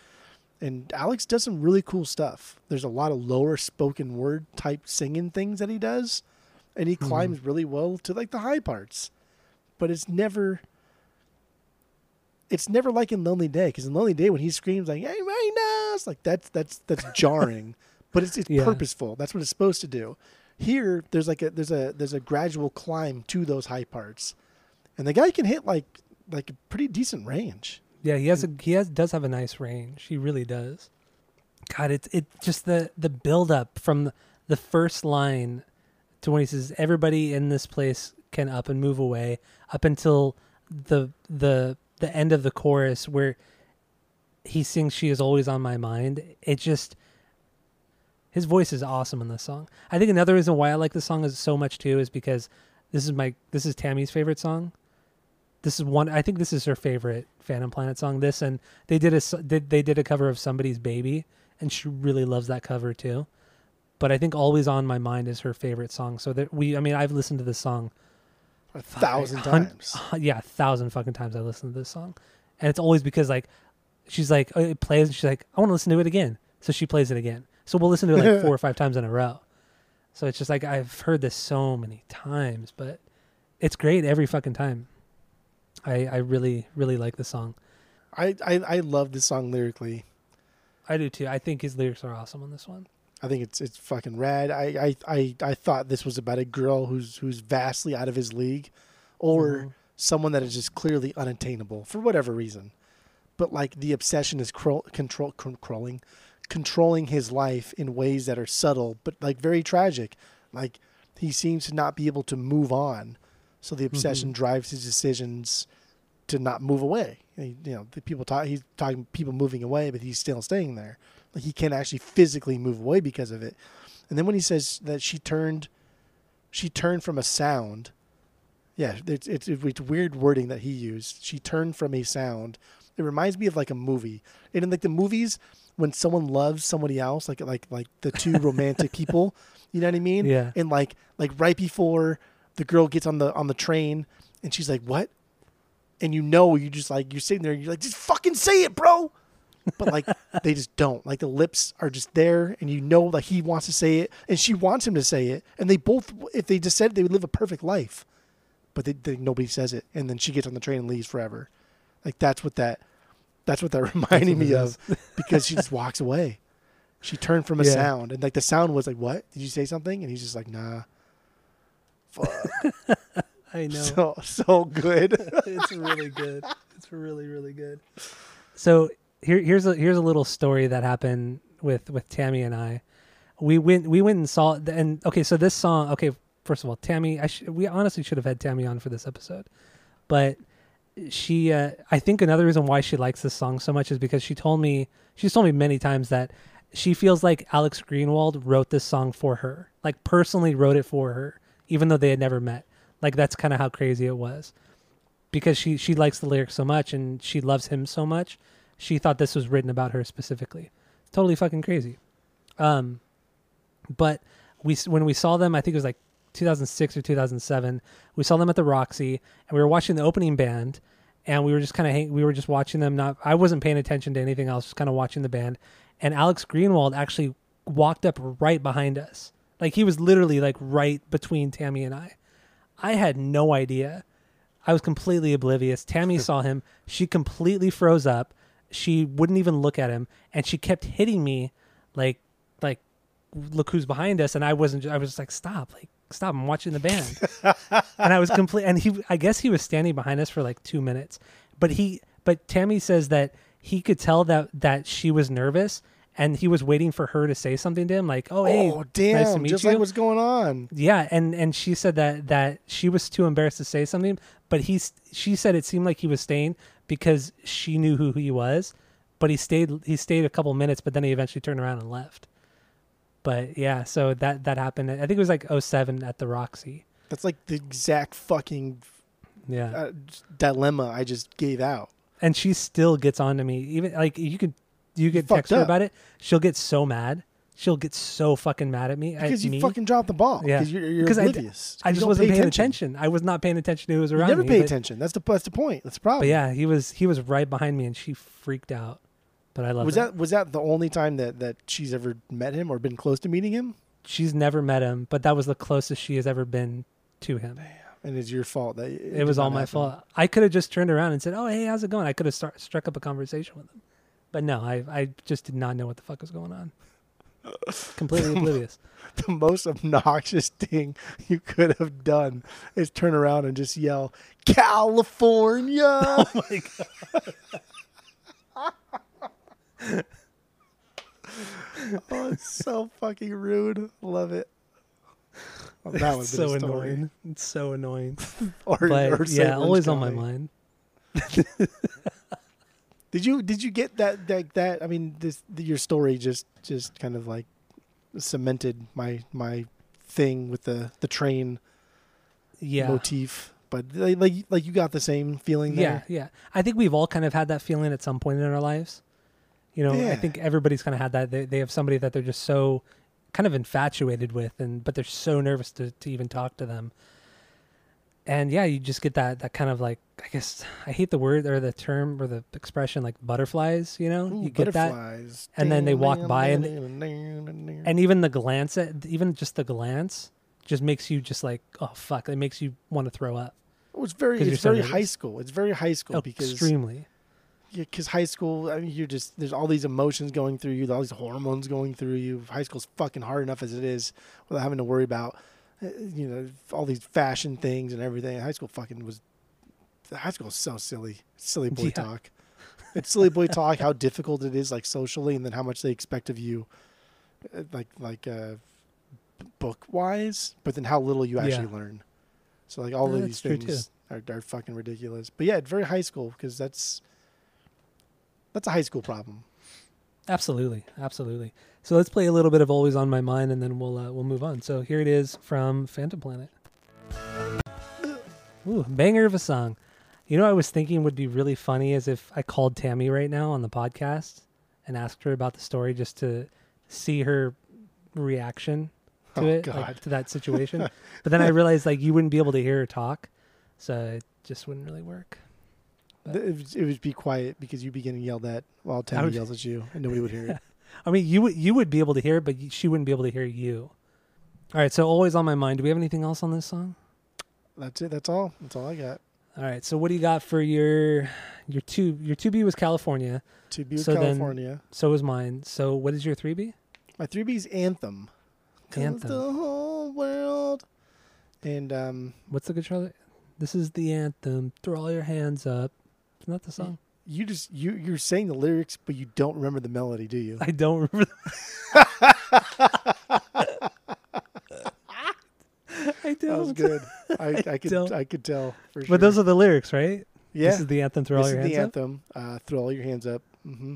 and Alex does some really cool stuff. There's a lot of lower spoken word type singing things that he does, and he Mhm. climbs really well to like the high parts, but it's never. It's never like in Lonely Day because in Lonely Day when he screams like "Hey, Rhinos," like that's that's that's jarring, but it's it's Yeah. purposeful. That's what it's supposed to do. Here, there's like a there's a there's a gradual climb to those high parts, and the guy can hit like like a pretty decent range. Yeah, he has a he has does have a nice range. He really does. God, it's it just the the build up from the, first line to when he says everybody in this place can up and move away up until the the the end of the chorus where he sings she is always on my mind. It just his voice is awesome in this song. I think another reason why I like this song is so much too is because this is my this is Tammy's favorite song this is one i think this is her favorite phantom planet song this and they did a they did a cover of somebody's baby and she really loves that cover too. But i think always on my mind is her favorite song so that we i mean i've listened to this song A thousand hun- times. yeah a thousand fucking times i listened to this song. And it's always because like she's like oh, it plays and she's like i want to listen to it again. So she plays it again. So we'll listen to it like four or five times in a row. So it's just like i've heard this so many times but it's great every fucking time i i really really like the song I, I I love this song lyrically. i do too i think his lyrics are awesome on this one I think it's it's fucking rad. I, I, I, I thought this was about a girl who's who's vastly out of his league, or Mhm. someone that is just clearly unattainable for whatever reason. But like the obsession is control controlling, controlling his life in ways that are subtle but like very tragic. Like he seems to not be able to move on, so the obsession drives his decisions to not move away. He- you know, the people talk. He's talking people moving away, but he's still staying there. Like he can't actually physically move away because of it. And then when he says that she turned, she turned from a sound. Yeah, it's it's, it's weird wording that he used. She turned from a sound. It reminds me of like a movie. And in like the movies, when someone loves somebody else, like like like the two romantic people, you know what I mean? Yeah. And like like right before the girl gets on the on the train, and she's like, "What?" And you know, you just like you're sitting there, and you're like, "Just fucking say it, bro." but like they just don't. Like the lips are just there, and you know, like he wants to say it, and she wants him to say it, and they both, if they just said it, they would live a perfect life, but they, they nobody says it, and then she gets on the train and leaves forever. Like that's what that, that's what that reminded me of, because she just walks away. She turned from a Yeah. sound, and like the sound was like, "What? Did you say something?" And he's just like, "Nah." Fuck. I know. so so good. it's really good. It's really really good. So here here's a here's a little story that happened with with Tammy and I. We went we went and saw and okay, so this song. Okay, first of all, Tammy. I sh- we honestly should have had Tammy on for this episode, but she. Uh, I think another reason why she likes this song so much is because she told me she's told me many times that she feels like Alex Greenwald wrote this song for her, like personally wrote it for her, even though they had never met. Like that's kind of how crazy it was because she she likes the lyrics so much and she loves him so much. She thought this was written about her specifically. Totally fucking crazy. Um, but we when we saw them, I think it was like 2006 or 2007. We saw them at the Roxy, and we were watching the opening band, and we were just kind of hang- we were just watching them. Not I wasn't paying attention to anything else, just kind of watching the band. And Alex Greenwald actually walked up right behind us, like he was literally like right between Tammy and I. I had no idea. I was completely oblivious. Tammy saw him. She completely froze up. She wouldn't even look at him, and she kept hitting me, like, like, look who's behind us. And I wasn't. I was just like, stop, like, stop. I'm watching the band. and I was complete. And he, I guess he was standing behind us for like two minutes, but he, but Tammy says that he could tell that that she was nervous, and he was waiting for her to say something to him, like, oh hey, oh damn! nice to meet just you. like what's going on. Yeah, and and she said that that she was too embarrassed to say something, but he's she said it seemed like he was staying because she knew who he was, but he stayed he stayed a couple minutes, but then he eventually turned around and left. But yeah, so that that happened. I think it was like 07 at the Roxy. That's like the exact fucking Yeah. uh, dilemma I just gave out. and she still gets on to me. Even like you could you get text her up. about it, she'll get so mad. She'll get so fucking mad at me. Because at you me. fucking dropped the ball. Yeah. Because you're, you're I oblivious. I You just wasn't pay paying attention. I was not paying attention to who was around. You never me. pay but- attention. That's the that's the point. That's the problem. But yeah, he was he was right behind me, and she freaked out. But I love was it. that was that the only time that that she's ever met him or been close to meeting him? She's never met him, but that was the closest she has ever been to him. And it's your fault that it, It, was all my happen. fault. I could have just turned around and said, "Oh, hey, how's it going?" I could have struck up a conversation with him, but no, I I just did not know what the fuck was going on. Completely oblivious. The most obnoxious thing you could have done is turn around and just yell, "California!" Oh my god. oh, it's so fucking rude. Love it. Well, that was so annoying. It's so annoying. Or, But or yeah, always on my mind. Did you did you get that that that I mean this your story just just kind of like cemented my my thing with the the train Yeah. motif. But like like you got the same feeling Yeah, there. yeah. yeah. I think we've all kind of had that feeling at some point in our lives. You know, I think everybody's kind of had that. They, they have somebody that they're just so kind of infatuated with, and but they're so nervous to, to even talk to them. And yeah, you just get that that kind of like I guess I hate the word or the term or the expression like butterflies. You know, Ooh, you get that, and then they walk by and- and even the glance at even just the glance just makes you just like oh fuck, it makes you want to throw up. Oh, it's very it's very high school. It's very high school Oh, because extremely. because high school, I mean, you're just there's all these emotions going through you, all these hormones going through you. High school's fucking hard enough as it is without having to worry about, uh, you know, all these fashion things and everything. High school fucking was, high school is so silly, silly boy Yeah. talk. It's silly boy talk. How difficult it is, like socially, and then how much they expect of you, uh, like like uh, book wise, but then how little you actually Yeah. learn. So like all No, of these things are, are fucking ridiculous. But yeah, very high school because that's that's a high school problem. Absolutely, absolutely. So let's play a little bit of "Always on My Mind" and then we'll uh, we'll move on. So here it is from Phantom Planet. Ooh, banger of a song. You know, I was thinking would be really funny is if I called Tammy right now on the podcast and asked her about the story just to see her reaction to Oh, it, like, to that situation. but then I realized like you wouldn't be able to hear her talk, so it just wouldn't really work. But, It would, it would be quiet because you'd be getting yelled at while Tammy would- yells at you, and nobody would hear it. I mean, you would you would be able to hear it, but she wouldn't be able to hear you. All right, so always on my mind. Do we have anything else on this song? That's it. That's all. That's all I got. All right, so what do you got for your your two your two B was California, To be with So then- California. so was mine. So what is your three B? My three B's anthem. Anthem. The whole world. And um, What's the guitar? This is the anthem. Throw all your hands up. Isn't that the song? you just you you're saying the lyrics, but you don't remember the melody, do you? I don't remember. I don't. That was good. I, I could don't. I could tell for sure. But those are the lyrics, right? yeah. This is the anthem. Throw This all is your the hands up. anthem. Uh, throw all your hands up. hmm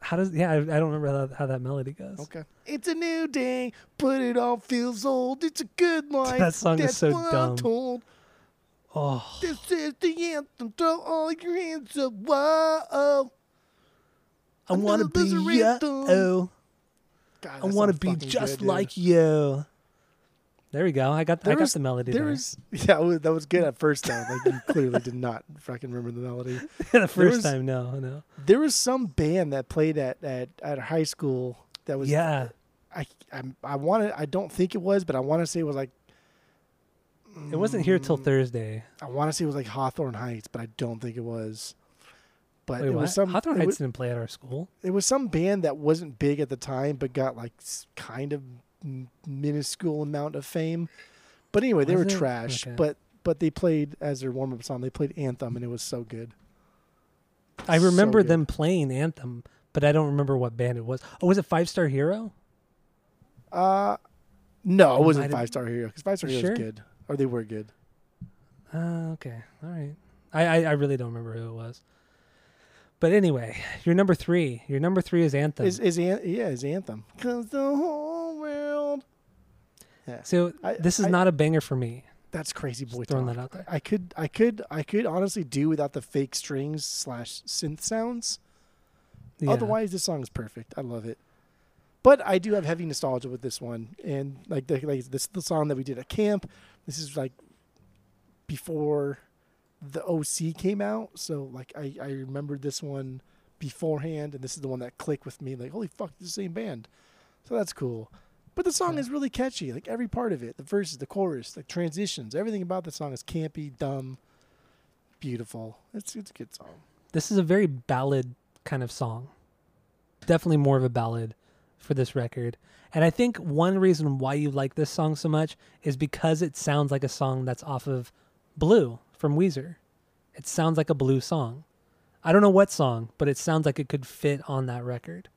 How does? Yeah, I, I don't remember how, how that melody goes. Okay. It's a new day, but it all feels old. It's a good life. That song is That's so what dumb. I'm told. Oh, This is the anthem. Throw all your hands up. Whoa. I want to be you. Oh, God, I want to be just good, like you. There we go. I got I There got the melody There there. was yeah, was- that was good at first though. Like you clearly did not fucking remember the melody. the first was- time. No, no. There was some band that played at at, at high school that was yeah, I I I want to I don't think it was, but I want to say it was like it wasn't here till Mm, Thursday. I want to say it was like Hawthorne Heights, but I don't think it was. But Wait, it what? was some Hawthorne Heights was, didn't play at our school. it was some band that wasn't big at the time, but got like kind of minuscule amount of fame. But anyway, they Was were it? trash. Okay. But but they played as their warm up song. They played Anthem, and it was so good. I So remember good. them playing Anthem, but I don't remember what band it was. Oh, was it Five Star Hero? Uh no, it wasn't Five Star Hero because Five Star Hero sure? was good, or they were good. Uh, okay, all right. I, I I really don't remember who it was. But anyway, your number three. Your number three is Anthem. Is is An- yeah is Anthem because the whole. Yeah, so I- this is I- not a banger for me. that's crazy boy Just throwing talk. that out there. I could I could I could honestly do without the fake strings slash synth sounds. Yeah. Otherwise, this song is perfect. I love it. But I do have heavy nostalgia with this one, and like the, like this the song that we did at camp. This is like before the OC came out, so like I I remembered this one beforehand, and this is the one that clicked with me. Like holy fuck, it's the same band. So that's cool. But the song Yeah. is really catchy. Like every part of it, the verses, the chorus, the transitions, everything about the song is campy, dumb, beautiful. It's it's a good song. This is a very ballad kind of song. Definitely more of a ballad for this record. And I think one reason why you like this song so much is because it sounds like a song that's off of Blue from Weezer. It sounds like a blue song. I don't know what song, but it sounds like it could fit on that record.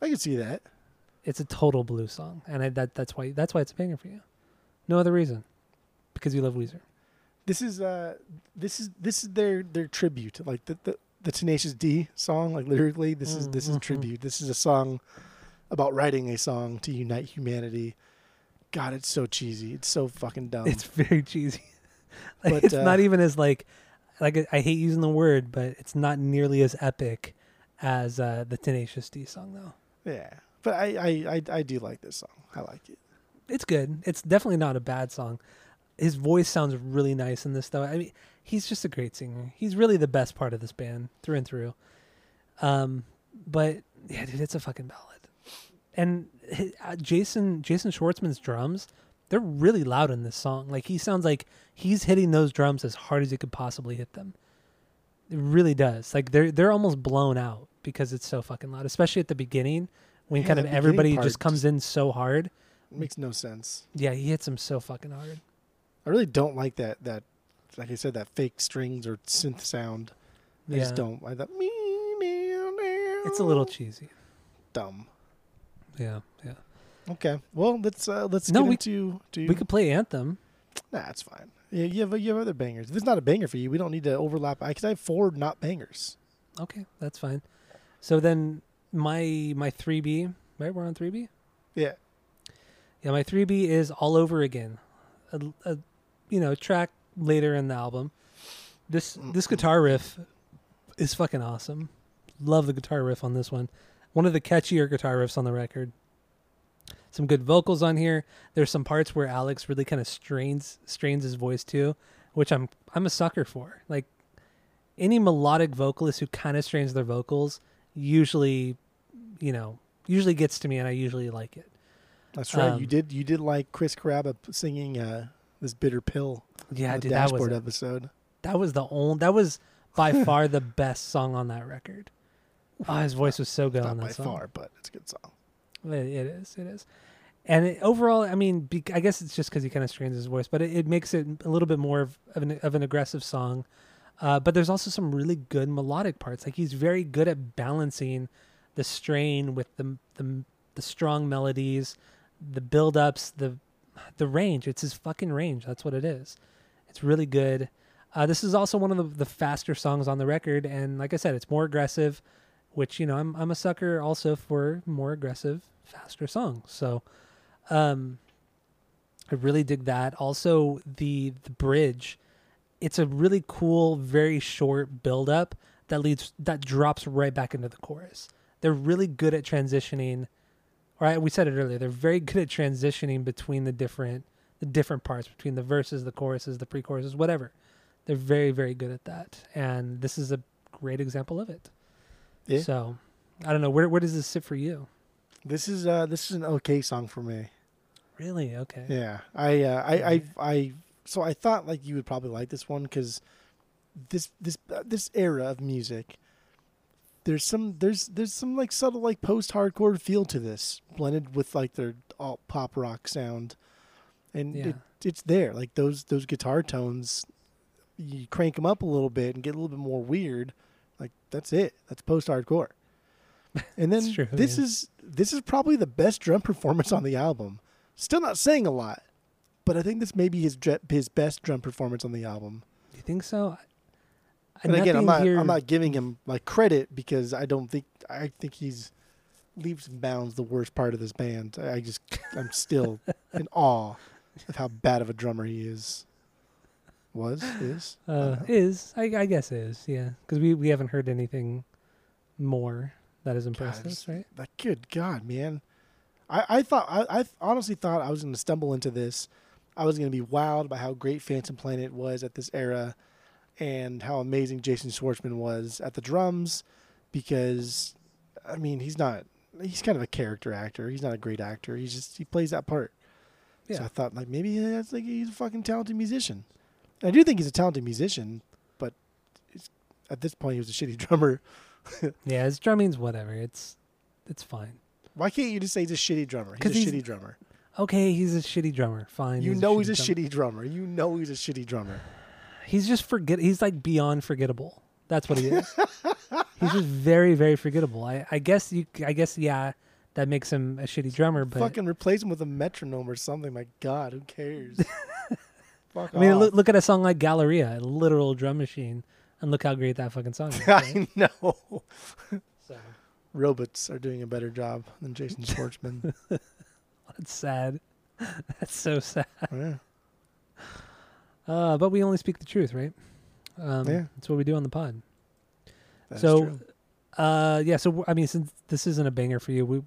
I can see that. It's a total blue song, and I, that that's why that's why it's a banger for you. No other reason, because you love Weezer. This is uh this is this is their their tribute like the the, the Tenacious D song like lyrically this is this is Mhm. tribute. This is a song about writing a song to unite humanity. God, it's so cheesy. It's so fucking dumb. It's very cheesy. Like, But, it's uh, not even as like like I hate using the word, but it's not nearly as epic as uh, the Tenacious D song though. yeah. But I, I I I do like this song. I like it. It's good. It's definitely not a bad song. His voice sounds really nice in this though. I mean, he's just a great singer. He's really the best part of this band through and through. Um, but yeah, dude, it's a fucking ballad. And hi- uh, Jason Jason Schwartzman's drums, they're really loud in this song. Like he sounds like he's hitting those drums as hard as he could possibly hit them. It really does. Like they're they're almost blown out because it's so fucking loud, especially at the beginning when Yeah, kind of everybody just comes in so hard. Makes no sense. Yeah, he hits him so fucking hard. I really don't like that that like I said that fake strings or synth sound. I just don't. I thought me meow, meow. It's a little cheesy. dumb. Yeah, yeah. Okay. Well, let's uh, let's No, we- into to We could play Anthem. Nah, it's fine. Yeah, you have you have other bangers. If it's not a banger for you, we don't need to overlap. I because I have four not bangers. Okay, that's fine. So then my my three B, right? We're on three B. Yeah. Yeah, my three B is all over again. A, a you know track later in the album. This this guitar riff is fucking awesome. Love the guitar riff on this one. One of the catchier guitar riffs on the record. Some good vocals on here. There's some parts where Alex really kind of strains strains his voice too, which I'm I'm a sucker for. Like any melodic vocalist who kind of strains their vocals usually, you know, usually gets to me, and I usually like it. That's right. you Um, did you did like Chris Carrabba singing uh, this bitter pill Yeah, the dude, that was episode. that was the only that was by far the best song on that record. Oh, his voice was so good Not on that by song. far, but it's a good song. It, it is. It is. And it, overall, I mean, be, I guess it's just because he kind of strains his voice, but it, it makes it a little bit more of, of, an, of an aggressive song. Uh, but there's also some really good melodic parts. Like he's very good at balancing the strain with the the, the strong melodies, the build ups, the the range. It's his fucking range. That's what it is. It's really good. Uh, this is also one of the, the faster songs on the record, and like I said, it's more aggressive, which you know I'm I'm a sucker also for more aggressive, faster songs. So, um, I really dig that. Also, the the bridge, it's a really cool, very short build up that leads that drops right back into the chorus. They're really good at transitioning. Or I, we said it earlier. They're very good at transitioning between the different the different parts between the verses, the choruses, the pre-choruses, whatever. They're very very good at that, and this is a great example of it. Yeah. So, I don't know where where does this sit for you? This is uh this is an okay song for me. Really? Okay. Yeah, I uh, I, I I so I thought like you would probably like this one because this this uh, this era of music. There's some there's there's some like subtle like post hardcore feel to this blended with like their alt pop rock sound, and Yeah. it, it's there like those those guitar tones. You crank them up a little bit and get a little bit more weird, like that's it. That's post hardcore. And then true, this yeah. is this is probably the best drum performance on the album. Still not saying a lot, but I think this may be his his best drum performance on the album. Do you think so? And again, I'm not here- I'm not giving him like credit because I don't think I think he's leaps and bounds the worst part of this band. I I just I'm still in awe of how bad of a drummer he is. Was is Uh, don't is I, I guess is yeah because we we haven't heard anything more that is impressive, it's- right? Like, good God, man. I, I thought I, I honestly thought I was going to stumble into this. I was going to be wowed by how great Phantom Planet was at this era, and how amazing Jason Schwartzman was at the drums, because, I mean, he's not. He's kind of a character actor. He's not a great actor. He's just he plays that part. Yeah. So I thought like maybe that's like he's a fucking talented musician. And I do think he's a talented musician, but it's, at this point he was a shitty drummer. Yeah, his drumming's whatever. It's it's fine. Why can't you just say he's a shitty drummer? He's a he's- shitty drummer. Okay, he's a shitty drummer. Fine. You know he's a drummer. shitty drummer. You know he's a shitty drummer. He's just forget. He's like beyond forgettable. That's what he is. he's just very very forgettable. I I guess you. I guess yeah. That makes him a shitty drummer, but Fucking replace him with a metronome or something. My God, who cares? Fuck I mean, look, look at a song like Galleria, a literal drum machine, and look how great that fucking song is. right? I know. so, Robots are doing a better job than Jason Schwartzman. that's sad. That's so sad. yeah. Uh, but we only speak the truth, right? Um, Yeah. That's what we do on the pod. That's so, true. uh, yeah. So I mean, since this isn't a banger for you, we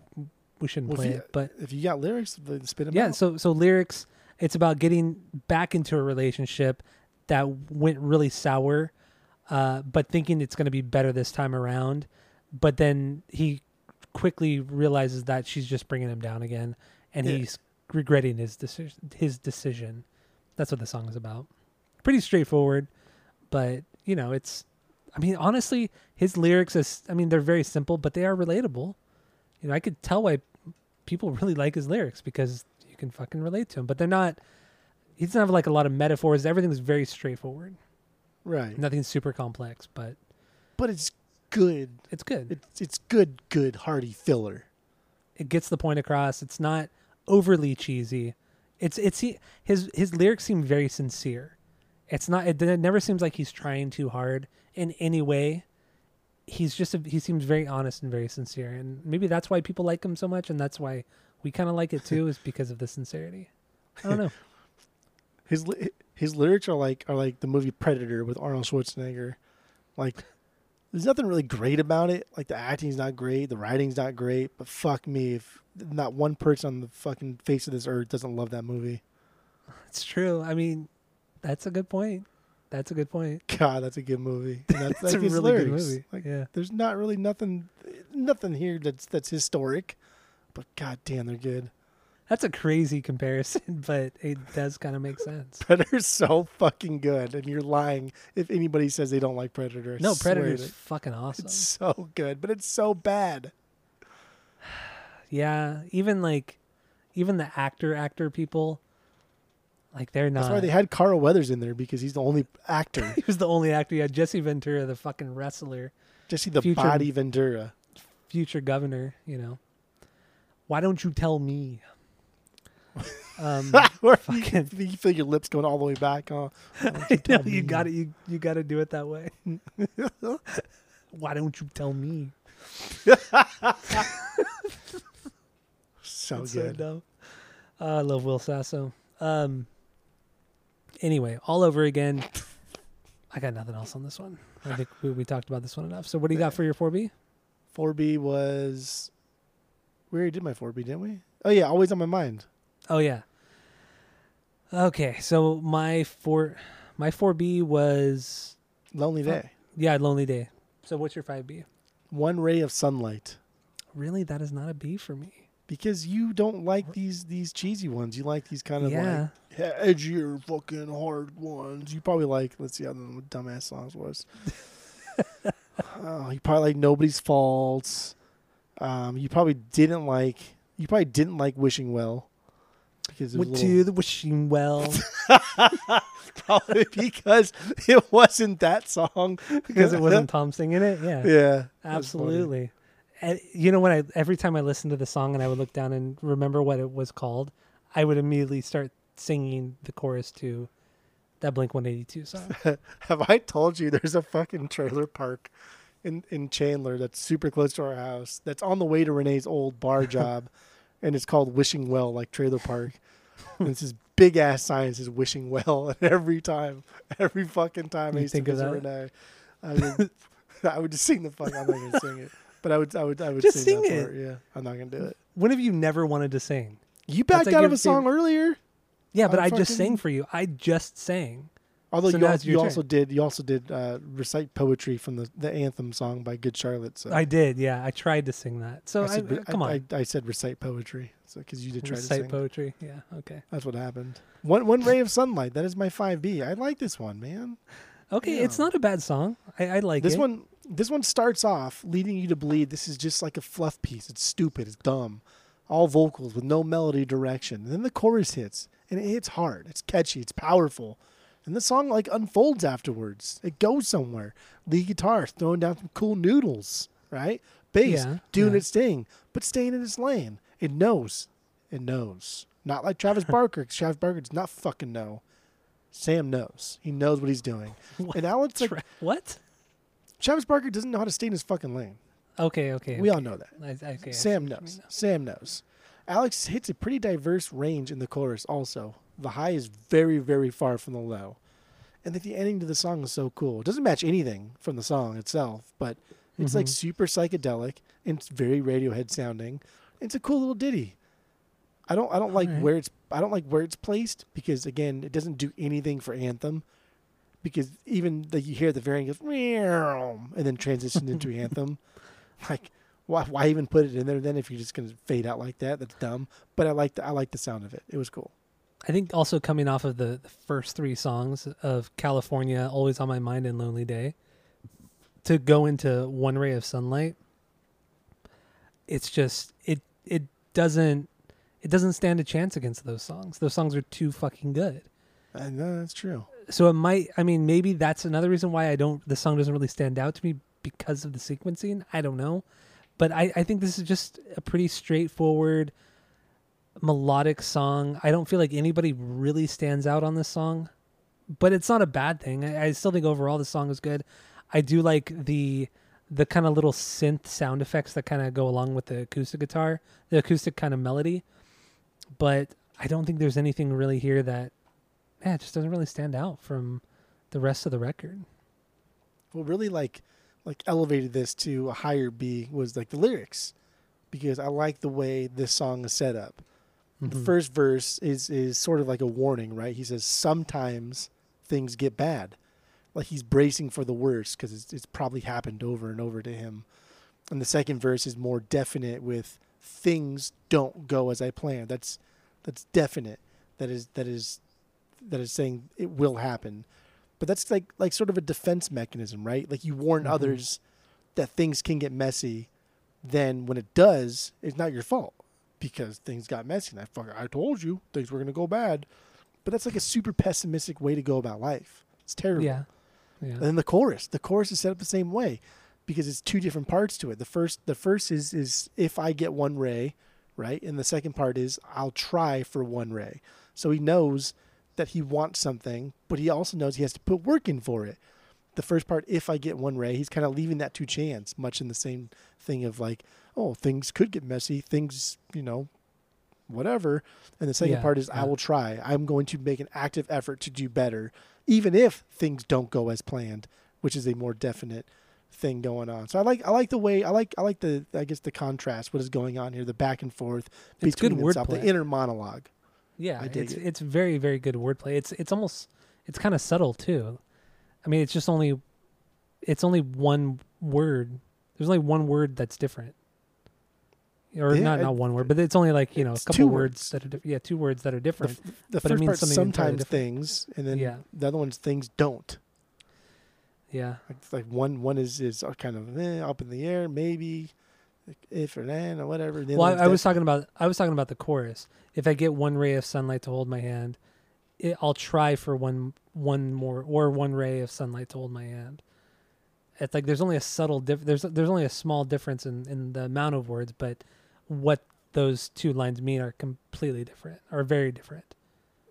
we shouldn't Well, play you- it. But if you got lyrics, then spit them yeah. out. So so lyrics. It's about getting back into a relationship that went really sour, uh, but thinking it's going to be better this time around. But then he quickly realizes that she's just bringing him down again, and Yeah. he's regretting his decision. His decision. That's what the song is about. Pretty straightforward, but you know, it's. I mean, honestly, his lyrics is. I mean, they're very simple, but they are relatable. You know, I could tell why people really like his lyrics because you can fucking relate to him. But they're not. He doesn't have like a lot of metaphors. Everything's very straightforward. right. Nothing's super complex, but But it's good. it's good. It's it's good, good, hearty filler. it gets the point across. It's not overly cheesy. It's it's he, his his lyrics seem very sincere. It's not. It, it never seems like he's trying too hard in any way. He's just a, he seems very honest and very sincere, and maybe that's why people like him so much, and that's why we kind of like it too, is because of the sincerity. I don't know. His his lyrics are like are like the movie Predator with Arnold Schwarzenegger. Like there's nothing really great about it. Like the acting's not great, the writing's not great, but fuck me if not one person on the fucking face of this earth doesn't love that movie. It's true. I mean, that's a good point. That's a good point. God, that's a good movie. And That's, It's a like really good movie. Like, yeah. there's not really nothing, nothing here that's that's historic, but god damn, they're good. That's a crazy comparison, but it does kind of make sense. Predator's so fucking good, and you're lying if anybody says they don't like Predator. I No, Predator's to- fucking awesome. It's so good, but it's so bad. Yeah, even like, even the actor actor people, like they're not. That's why they had Carl Weathers in there because he's the only actor. he was the only actor. Had Jesse Ventura, the fucking wrestler, Jesse the Future- Body Ventura. future governor. You know, why don't you tell me? Um, Where you, Fucking- you feel your lips going all the way back. Huh? I know you got it. You you got to do it that way. why don't you tell me? So It's good. dumb. Uh, I love Will Sasso. Um. Anyway, all over again. I got nothing else on this one. I think we, we talked about this one enough. So, what do you got for your four B? 4B was. We already did my 4B, didn't we? Oh, yeah, always on my mind. Oh yeah. Okay, so my four, my four B was Lonely. Day. yeah, Lonely Day. So what's your five B? One ray of sunlight. Really, that is not a B for me. Because you don't like these these cheesy ones. You like these kind of Yeah. like edgier, fucking hard ones. You probably like. Let's see how the dumbass songs was. oh, you probably like nobody's faults. Um, you probably didn't like. You probably didn't like wishing well. Because Went a to little, the wishing well probably because it wasn't that song. because it wasn't Tom singing it. Yeah, Yeah, absolutely. And you know when I every time I listened to the song and I would look down and remember what it was called, I would immediately start singing the chorus to that Blink One Eighty Two song. Have I told you there's a fucking trailer park in, in Chandler that's super close to our house that's on the way to Renee's old bar job and it's called Wishing Well, like trailer park. and it's this big ass sign that says Wishing Well and every time, every fucking time I You used think of visit Renee, I would, I would just sing the fuck I'm not gonna sing it. But I would I would I would Just sing, sing that it. part. Yeah. I'm not gonna do it. when have you never wanted to sing? You backed like out of a song earlier. Yeah, but I'm I just sang for you. I just sang. Although So you, al- you also did you also did uh, recite poetry from the, the anthem song by Good Charlotte. So I did. Yeah, I tried to sing that. So I I, said, re- come on, I, I, I said recite poetry. So because you did try to sing. recite poetry. Yeah. Okay. That's what happened. One one ray of sunlight. That is my five B. I like this one, man. Okay, it's not a bad song. I, I like This it. one this one starts off leading you to believe this is just like a fluff piece. It's stupid. It's dumb. All vocals with no melody direction. And then the chorus hits and it hits hard. It's catchy. It's powerful. And the song like unfolds afterwards. It goes somewhere. Lead guitar throwing down some cool noodles, right? Bass Yeah, doing yeah. its thing, but staying in its lane. It knows. It knows. Not like Travis Barker. Travis Barker does not fucking know. Sam knows. He knows what he's doing. What? And Alex like Tra- what? Travis Barker doesn't know how to stay in his fucking lane. Okay. Okay. We okay. all know that. I, okay, Sam knows. Sam knows. Alex hits a pretty diverse range in the chorus also. The high is very, very far from the low. And then the ending to the song is so cool. It doesn't match anything from the song itself, but it's like Mhm. super psychedelic and it's very Radiohead sounding. It's a cool little ditty. I don't I don't like Alright. where it's I don't like where it's placed because again it doesn't do anything for Anthem. Because even the, you hear the end goes and then transitions into Anthem. Like why why even put it in there then if you're just gonna fade out like that? That's dumb. But I like the I like the sound of it. It was cool. I think also coming off of the, the first three songs of California, Always on My Mind, and Lonely Day, to go into One Ray of Sunlight, it's just it it doesn't it doesn't stand a chance against those songs. Those songs are too fucking good. I know that's true. So it might I mean maybe that's another reason why I don't the song doesn't really stand out to me because of the sequencing. I don't know. But I, I think this is just a pretty straightforward melodic song. I don't feel like anybody really stands out on this song. But it's not a bad thing. I, I still think overall the song is good. I do like the the kind of little synth sound effects that kind of go along with the acoustic guitar, the acoustic kind of melody. But I don't think there's anything really here that yeah, just doesn't really stand out from the rest of the record. What really like like elevated this to a higher B was like the lyrics. Because I like the way this song is set up. The Mhm. first verse is is sort of like a warning, right? He says sometimes things get bad. like he's bracing for the worst because it's, it's probably happened over and over to him. And the second verse is more definite with things don't go as I planned. That's that's definite. That is that is that is saying it will happen. But that's like like sort of a defense mechanism, right? Like you warn Mhm. others that things can get messy. Then when it does, it's not your fault because things got messy. And I fuck, I told you things were gonna go bad. But that's like a super pessimistic way to go about life. It's terrible. Yeah. Yeah. And then the chorus, the chorus is set up the same way because it's two different parts to it. The first, the first is is if I get one ray, right, and the second part is I'll try for one ray. So he knows that he wants something, but he also knows he has to put work in for it. The first part, if I get one ray, he's kind of leaving that to chance, much in the same thing of like, oh, things could get messy, things, you know, whatever. And the second Yeah, part is yeah. I will try. I'm going to make an active effort to do better, even if things don't go as planned, which is a more definite thing going on. So I like I like the way I like I like the I guess the contrast what is going on here, the back and forth It's between good itself, the inner monologue. Yeah, I it's it. it's very very good wordplay. It's it's almost it's kind of subtle too. I mean, it's just only it's only one word. There's only one word that's different. Or Yeah, not it- not one word, but it's only like, you know, a couple two words, words. that are diff- yeah, two words that are The, different. f- the but it first means part sometimes things, and then Yeah. the other one's things don't. yeah. Like, like one one is is kind of eh, up in the air, maybe like, if or then or whatever. The Well, I, I was talking about I was talking about the chorus. If I get one ray of sunlight to hold my hand, it, I'll try for one one more or one ray of sunlight to hold my hand. It's like there's only a subtle diff- there's there's only a small difference in in the amount of words, but what those two lines mean are completely different, or very different.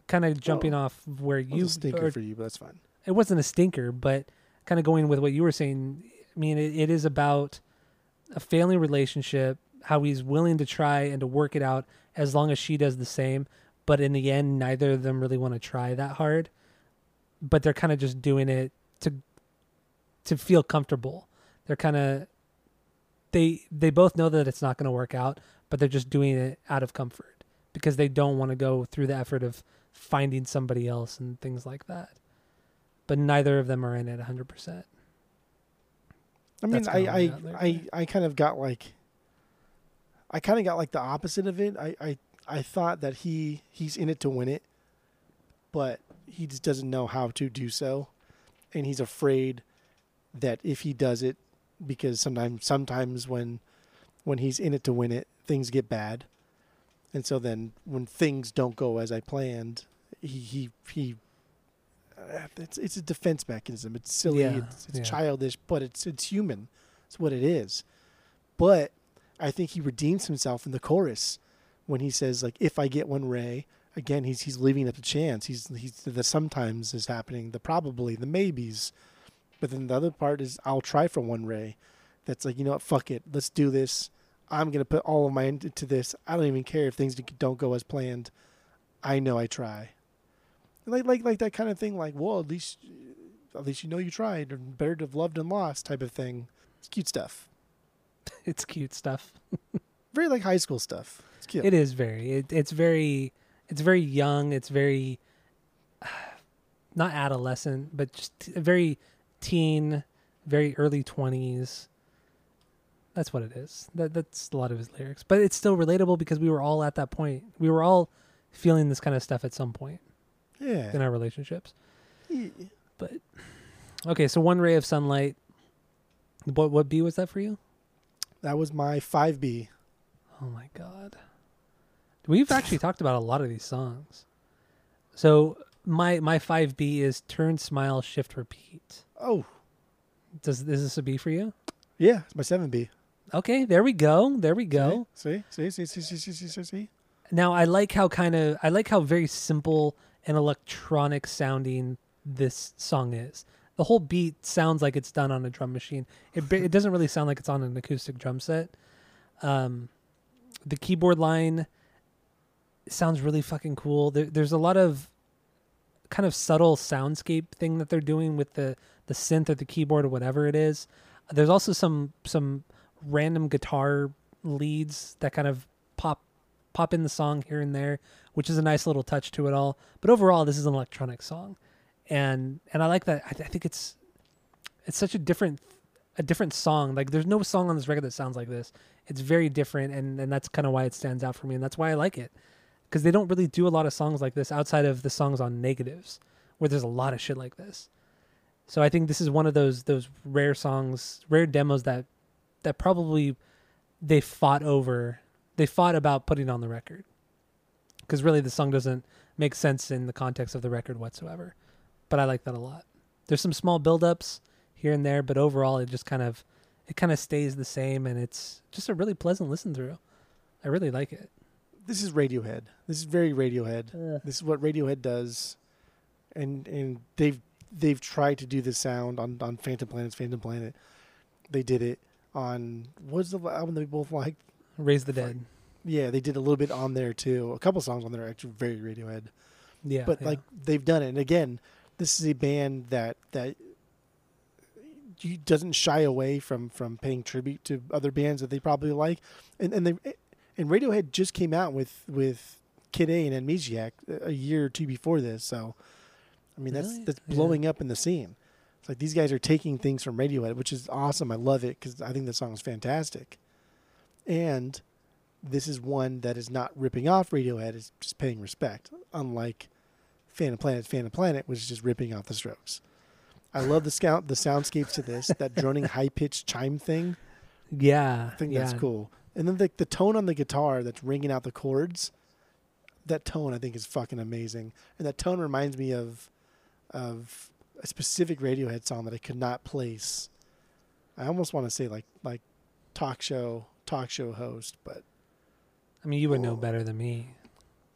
Kind of jumping off where you a stinker or- for you, but that's fine. it wasn't a stinker, but kind of going with what you were saying. I mean, it, it is about a failing relationship, how he's willing to try and to work it out as long as she does the same. But in the end, neither of them really want to try that hard. But they're kind of just doing it to to feel comfortable. They're kind of they they both know that it's not going to work out, but they're just doing it out of comfort because they don't want to go through the effort of finding somebody else and things like that. But neither of them are in it 100%. I mean, I I, I got I, there. I kind of got like, I kind of got like the opposite of it. I, I I thought that he he's in it to win it, but he just doesn't know how to do so, and he's afraid that if he does it, because sometimes sometimes when when he's in it to win it, things get bad, and so then when things don't go as I planned, he he he. Uh, it's it's a defense mechanism. It's silly. Yeah, it's it's yeah. childish, but it's it's human. It's what it is. But I think he redeems himself in the chorus when he says like, "If I get one ray." Again, he's he's leaving it to chance. He's he's the sometimes is happening, the probably, the maybes. But then the other part is I'll try for one ray. That's like you know what, fuck it, let's do this. I'm gonna put all of my into this. I don't even care if things don't go as planned. I know I try. Like like like that kind of thing. Like well, at least at least you know you tried. Or better to have loved and lost type of thing. It's cute stuff. It's cute stuff. Very like high school stuff. It's cute. It is very it, it's very it's very young, it's very not adolescent, but just very teen, very early 20s. That's what it is. That that's a lot of his lyrics, but it's still relatable because we were all at that point. We were all feeling this kind of stuff at some point yeah. in our relationships. Yeah. But okay, so one ray of sunlight. What what B was that for you? That was my five B. Oh my god. We've actually talked about a lot of these songs. So my my five B is turn, smile, shift, repeat. Oh, does is this a B for you? Yeah, it's my seven B. Okay, there we go. There we go. See, see, see, see, see, see, see, see. see. Now I like how kind of I like how very simple and electronic sounding this song is. The whole beat sounds like it's done on a drum machine. It it doesn't really sound like it's on an acoustic drum set. Um, the keyboard line sounds really fucking cool. There, there's a lot of kind of subtle soundscape thing that they're doing with the the synth or the keyboard or whatever it is. There's also some some random guitar leads that kind of pop pop in the song here and there, which is a nice little touch to it all. But overall, this is an electronic song, and and I like that. I, I think it's it's such a different a different song. Like there's no song on this record that sounds like this. It's very different, and and that's kind of why it stands out for me, and that's why I like it because they don't really do a lot of songs like this outside of the songs on Negatives, where there's a lot of shit like this. So I think this is one of those those rare songs, rare demos that that probably they fought over. They fought about putting on the record because really the song doesn't make sense in the context of the record whatsoever. But I like that a lot. There's some small build-ups here and there, but overall it just kind of it kind of stays the same, and it's just a really pleasant listen through. I really like it. This is Radiohead. This is very Radiohead. This is what Radiohead does, and and they've they've tried to do this sound on on Phantom Planet's Phantom Planet. They did it on what's the album that we both liked? Raise the Dead. Yeah, they did a little bit on there too. A couple songs on there are actually very Radiohead. Yeah, but yeah. like they've done it. And again, this is a band that that doesn't shy away from from paying tribute to other bands that they probably like. And and they and Radiohead just came out with with Kid A and Amnesiac a year or two before this. So I mean that's Really? that's Yeah. blowing up in the scene. It's like these guys are taking things from Radiohead, which is awesome. I love it because I think the song is fantastic. And this is one that is not ripping off Radiohead; it's just paying respect. Unlike Phantom Planet, Phantom Planet was just ripping off the Strokes. I love the scout, the soundscapes to this, that droning high pitched chime thing. yeah, I think yeah. that's cool. And then the the tone on the guitar that's ringing out the chords. That tone I think is fucking amazing, and that tone reminds me of of a specific Radiohead song that I could not place. I almost want to say like like talk show talk show host, but I mean, you would know Oh. better than me.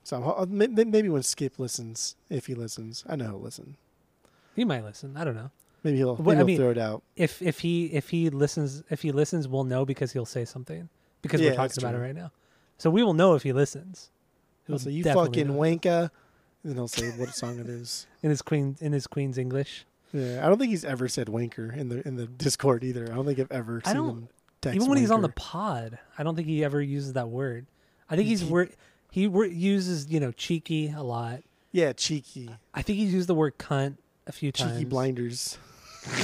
so may- may- maybe when Skip listens, if he listens, I know he'll listen. He might listen. I don't know. Maybe he'll, maybe I he'll mean- throw it out. If if he if he listens if he listens, we'll know because he'll say something because Yeah, we're talking about it right now. So we will know if he listens. He'll say, "You fucking know. wanka," and then he'll say what song it is. in his queen in his queen's English. Yeah, I don't think he's ever said wanker in the in the Discord either. I don't think I've ever I seen don't- him text Even when he's on the pod, I don't think he ever uses that word. I think he's He- word he uses you know cheeky a lot. yeah cheeky I think he's used the word cunt a few times. cheeky blinders.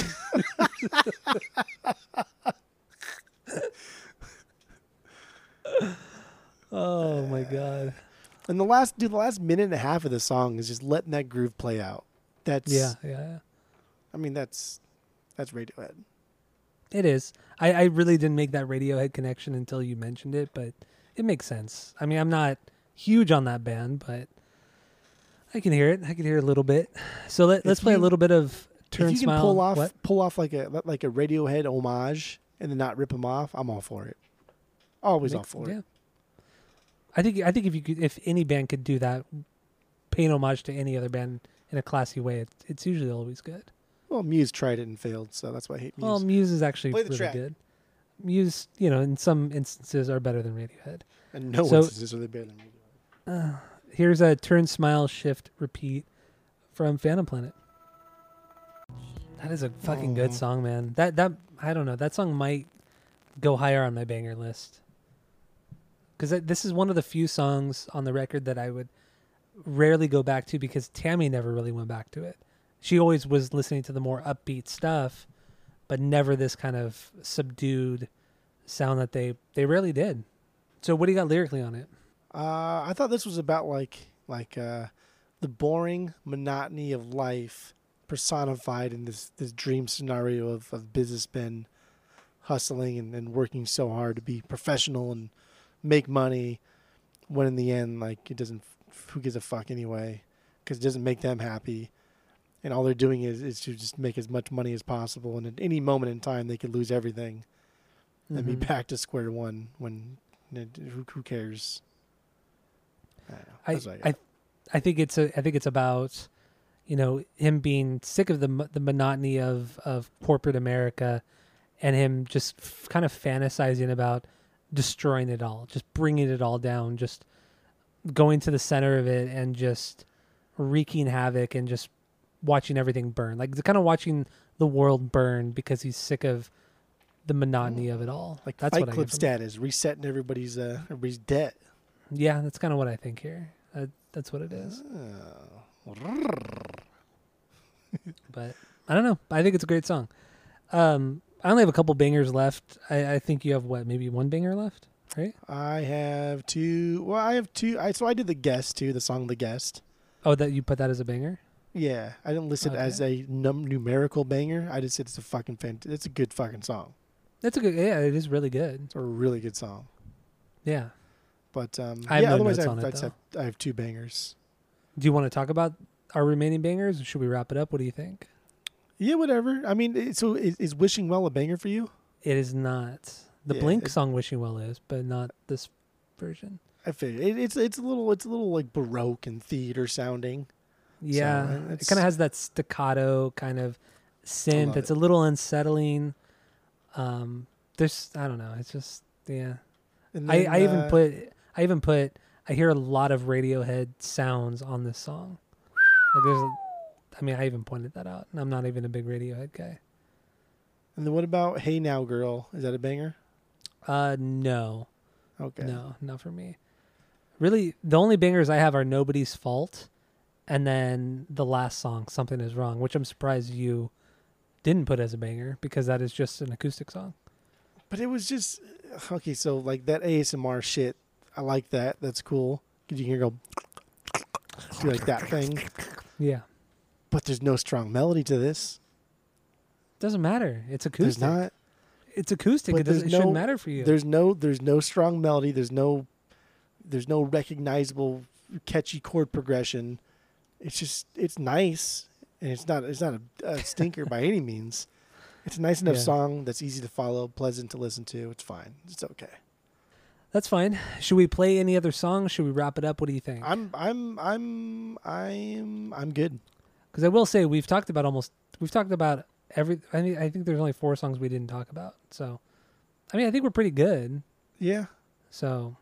Oh my god. And the last dude, the last minute and a half of the song is just letting that groove play out. That's Yeah, yeah, yeah. I mean that's that's Radiohead. It is. I, I really didn't make that Radiohead connection until you mentioned it, but it makes sense. I mean, I'm not huge on that band, but I can hear it. I can hear a little bit. So let, let's play a little bit of Turn if you can pull off what? pull off like a like a Radiohead homage and then not rip them off, I'm all for it. Always all Makes- for yeah. it. I think I think if you could, if any band could do that, paying homage to any other band in a classy way, it, it's usually always good. Well, Muse tried it and failed, so that's why I hate Muse. Well, Muse is actually really track. good. Muse, you know, in some instances are better than Radiohead. and no so- instances are they better than Radiohead. Uh, here's a turn, smile, shift, repeat from Phantom Planet. That is a fucking good song, man. That that I don't know. That song might go higher on my banger list because this is one of the few songs on the record that I would rarely go back to because Tammy never really went back to it. She always was listening to the more upbeat stuff, but never this kind of subdued sound that they they rarely did. So what do you got lyrically on it? Uh, I thought this was about like like uh, the boring monotony of life personified in this this dream scenario of, of businessmen hustling and, and working so hard to be professional and make money when in the end like it doesn't who gives a fuck anyway because it doesn't make them happy and all they're doing is, is to just make as much money as possible and at any moment in time they could lose everything and be Mhm. back to square one when who, who cares I. I, I I, think it's a, I think it's about, you know, him being sick of the the monotony of of corporate America, and him just f- kind of fantasizing about destroying it all, just bringing it all down, just going to the center of it and just wreaking havoc and just watching everything burn, like kind of watching the world burn because he's sick of the monotony of it all. like that's Fight what I Club get from it. status, resetting everybody's uh, everybody's debt. Yeah, that's kind of what I think here. Uh, that's what it is. Oh. but I don't know. I think it's a great song. Um, I only have a couple bangers left. I, I think you have what, maybe one banger left, right? I have two. Well, I have two. I so I did the guest too. The song "The Guest." Oh, that you put that as a banger. Yeah, I didn't list it as a num- numerical banger. I just said it's a fucking fant- It's a good fucking song. That's a good. Yeah, it is really good. It's a really good song. Yeah. But um, I have yeah, no otherwise notes I on have, it, have, I have two bangers. Do you want to talk about our remaining bangers? Or should we wrap it up? What do you think? Yeah, whatever. I mean, so is, is "Wishing Well" a banger for you? It is not. The Yeah, Blink song "Wishing Well" is, but not this version. I figure it, it's it's a little it's a little like baroque and theater sounding. Yeah, it kind of has that staccato kind of synth. It's it. a little unsettling. Um, there's I don't know. It's just yeah. I, then, I even uh, put I even put I hear a lot of Radiohead sounds on this song. Like there's, a, I mean, I even pointed that out, and I'm not even a big Radiohead guy. And then what about "Hey Now, Girl"? Is that a banger? Uh, no, Okay. no, not for me. Really, the only bangers I have are "Nobody's Fault," and then the last song, "Something Is Wrong," which I'm surprised you didn't put as a banger because that is just an acoustic song. But it was just okay. So like that ASMR shit, I like that. That's cool. Cause you can go do like that thing. Yeah, But there's no strong melody to this. doesn't matter. It's acoustic. There's not. It's acoustic. But It doesn't. It shouldn't no- matter for you. There's no. There's no strong melody. There's no. There's no recognizable, catchy chord progression. It's just. It's nice, and it's not. It's not a, a stinker by any means. It's a nice enough Yeah. song that's easy to follow, pleasant to listen to. It's fine. It's okay. That's fine. Should we play any other songs? Should we wrap it up? What do you think? I'm. I'm. I'm. I'm. I'm good. Because I will say we've talked about almost we've talked about every. I mean, I think there's only four songs we didn't talk about. So, I mean, I think we're pretty good. Yeah. So,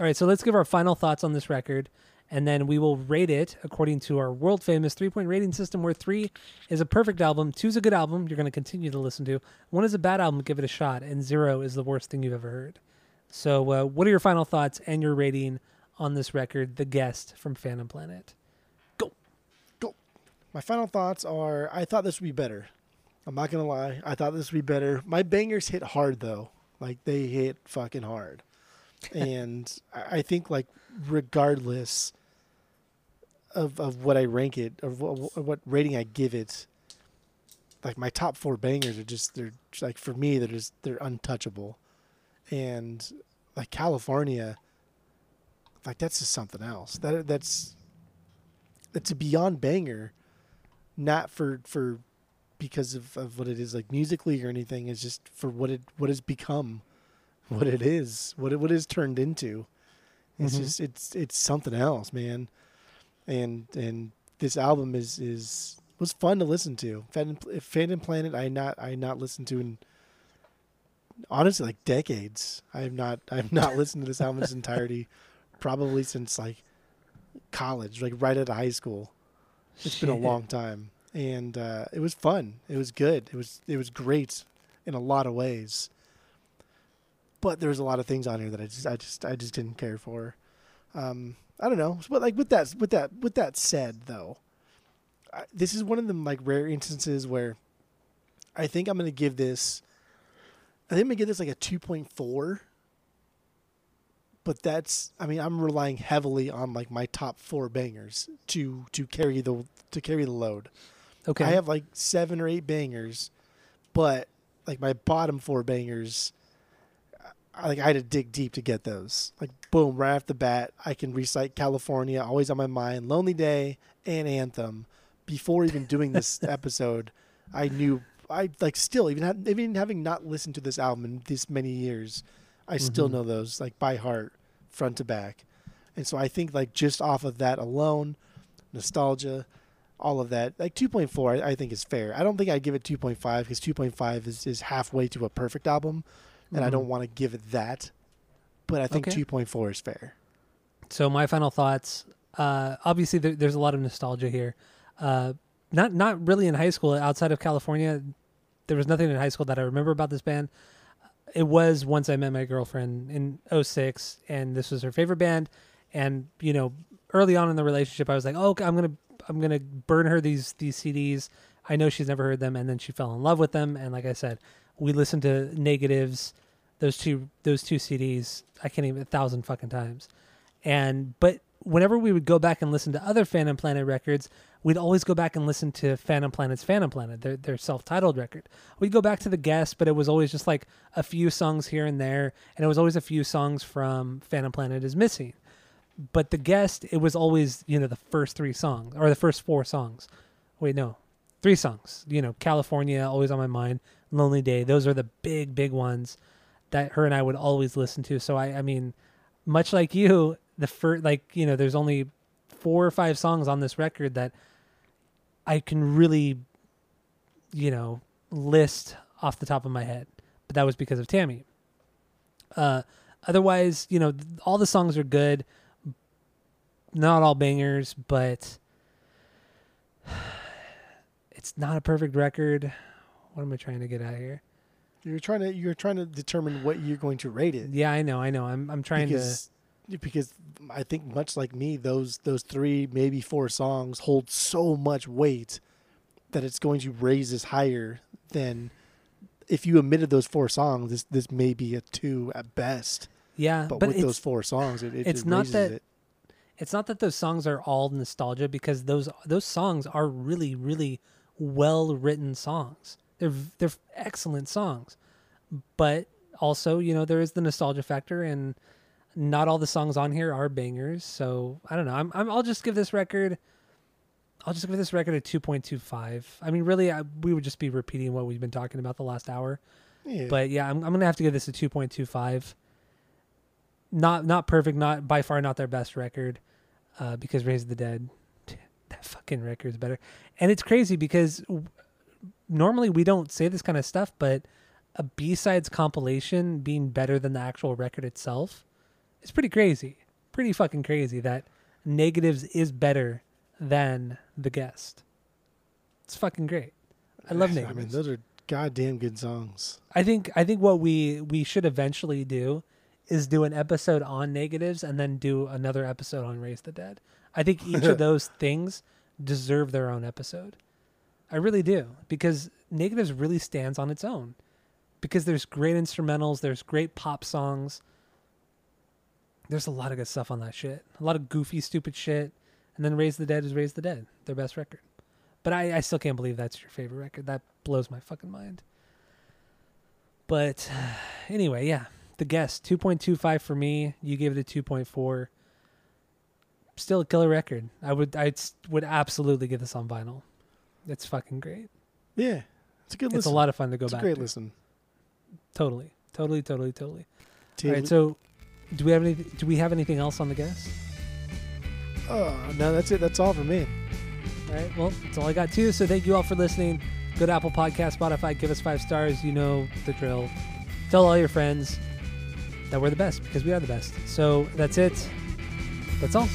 all right. So let's give our final thoughts on this record, and then we will rate it according to our world famous three point rating system, where three is a perfect album, two is a good album you're going to continue to listen to, one is a bad album, give it a shot, and zero is the worst thing you've ever heard. So, uh, what are your final thoughts and your rating on this record, "The Guest" from Phantom Planet? My final thoughts are I thought this would be better. I'm not gonna lie. I thought this would be better. My bangers hit hard though. Like they hit fucking hard. and I think like regardless of of what I rank it or what, what rating I give it, like my top four bangers are just they're like for me they're just they're untouchable. And like California, like that's just something else. That that's it's a beyond banger not for for because of, of what it is like musically or anything it's just for what it what has become what it is what it what is turned into. It's Mhm. just it's it's something else man. And and this album is is was fun to listen to. Phantom, Phantom Planet I not I not listened to in honestly like decades. I have not I have not listened to this album in its entirety probably since like college like right out of high school it's been a long time, and uh, it was fun. It was good. It was it was great in a lot of ways. But there was a lot of things on here that I just I just I just didn't care for. Um, I don't know, but like with that with that with that said, though, I, this is one of the like rare instances where I think I'm gonna give this. I think I'm gonna give this like a two point four. But that's I mean I'm relying heavily on like my top four bangers to to carry the to carry the load. Okay. I have like seven or eight bangers, but like my bottom four bangers, I, like I had to dig deep to get those. Like boom, right off the bat, I can recite California, always on my mind, Lonely Day, and Anthem. Before even doing this episode, I knew I like still even ha- even having not listened to this album in this many years, I still Mhm. know those like by heart, front to back. And so I think like just off of that alone, nostalgia, all of that, like 2.4, I, I think is fair. I don't think I'd give it 2.5 because 2.5 is, is halfway to a perfect album, and I Mhm. don't want to give it that. But I think Okay. 2.4 is fair. So my final thoughts. Uh, obviously, there, there's a lot of nostalgia here. Uh, not not really in high school. Outside of California, there was nothing in high school that I remember about this band. It was once I met my girlfriend in 06, and this was her favorite band. And you know, early on in the relationship, I was like, "Oh, I'm gonna I'm gonna burn her these these CDs." I know she's never heard them, and then she fell in love with them. And like I said, we listened to Negatives, those two those two CDs. I can't even a thousand fucking times. And but whenever we would go back and listen to other Phantom Planet records, we'd always go back and listen to Phantom Planet's Phantom Planet, their their self-titled record. We'd go back to the guest, but it was always just like a few songs here and there, and it was always a few songs from Phantom Planet is missing. But the guest, it was always you know the first three songs or the first four songs. Wait, no, three songs. You know, California, always on my mind, Lonely Day. Those are the big big ones that her and I would always listen to. So I, I mean, much like you, the first like you know, there's only four or five songs on this record that I can really, you know, list off the top of my head. But that was because of Tammy. Uh, otherwise, you know, th- all the songs are good. Not all bangers, but it's not a perfect record. What am I trying to get at here? You're trying to you're trying to determine what you're going to rate it. Yeah, I know, I know. I'm I'm trying because, because I think much like me, those those three maybe four songs hold so much weight that it's going to raise this higher than if you omitted those four songs. This this may be a two at best. Yeah, But, but, with those four songs, it, it it's not that- it. it's not that those songs are all nostalgia because those those songs are really really well written songs. They're they're excellent songs, but also you know there is the nostalgia factor and not all the songs on here are bangers. So I don't know. I'm, I'm I'll just give this record. I'll just give this record a two point two five. I mean, really, I, we would just be repeating what we've been talking about the last hour. Yeah. But yeah, I'm I'm gonna have to give this a two point two five. Not not perfect, not by far not their best record, uh, because Raise the Dead, that fucking record is better. And it's crazy because w- normally we don't say this kind of stuff, but a B sides compilation being better than the actual record itself is pretty crazy. Pretty fucking crazy that Negatives is better than the guest. It's fucking great. I love negatives. I mean, those are goddamn good songs. I think I think what we we should eventually do is do an episode on negatives and then do another episode on Raise the Dead. I think each of those things deserve their own episode. I really do because negatives really stands on its own. Because there's great instrumentals, there's great pop songs. There's a lot of good stuff on that shit. A lot of goofy, stupid shit. And then Raise the Dead is Raise the Dead, their best record. But I, I still can't believe that's your favorite record. That blows my fucking mind. But anyway, yeah. The guest, 2.25 for me. You gave it a 2.4. Still a killer record. I would I would absolutely get this on vinyl. It's fucking great. Yeah, it's a good listen. It's a lot of fun to go It's a back great to. listen. Totally. Totally, totally, totally. All Taylor- right, so do we have any do we have anything else on the guest? oh, no, that's it. That's all for me. All right. Well, that's all I got too. So thank you all for listening. Good Apple Podcast, Spotify, give us five stars. You know the drill. Tell all your friends that we're the best because we are the best. So that's it. That's all.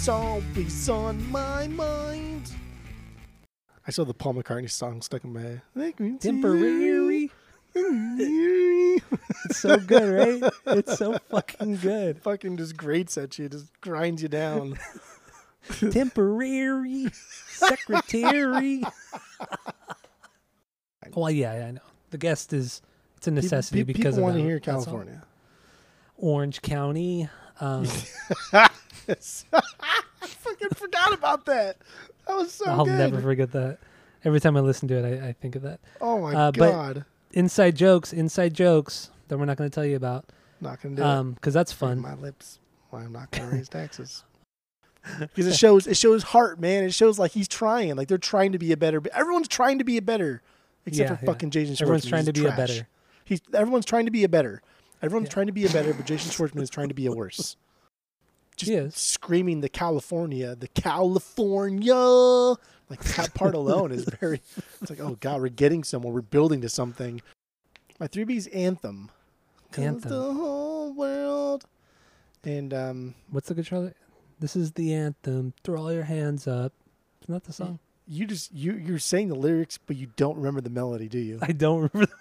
Is always on my mind. I saw the Paul McCartney song stuck in my head. Temporary. Temporary. It's so good, right? It's so fucking good. Fucking just grates at you, just grinds you down. Temporary secretary. well, yeah, yeah, I know. The guest is it's a necessity Pe- pe- because people of want to hear California. Orange County. Um, I fucking forgot about that. That was so I'll good. never forget that. Every time I listen to it, I, I think of that. oh my Uh, god. Inside jokes, inside jokes that we're not going to tell you about, Not gonna do um, because that's fun. My lips. Why I'm not gonna raise taxes. Because it shows it shows heart, man. It shows like he's trying. Like they're trying to be a better. Everyone's trying to be a better, except Yeah, for yeah. fucking Jason Schwartzman. Everyone's trying He's to be a better. He's everyone's trying to be a better. Everyone's Yeah. trying to be a better, but Jason Schwartzman is trying to be a worse. Just He is. screaming the California, the California. Like that part alone is very. It's like, oh god, we're getting somewhere. We're building to something. My three B's anthem. Anthem. The whole world. And um, What's the guitar? This is the anthem. Throw all your hands up. Isn't that the song? you just you you're saying the lyrics, but you don't remember the melody, do you? I don't remember.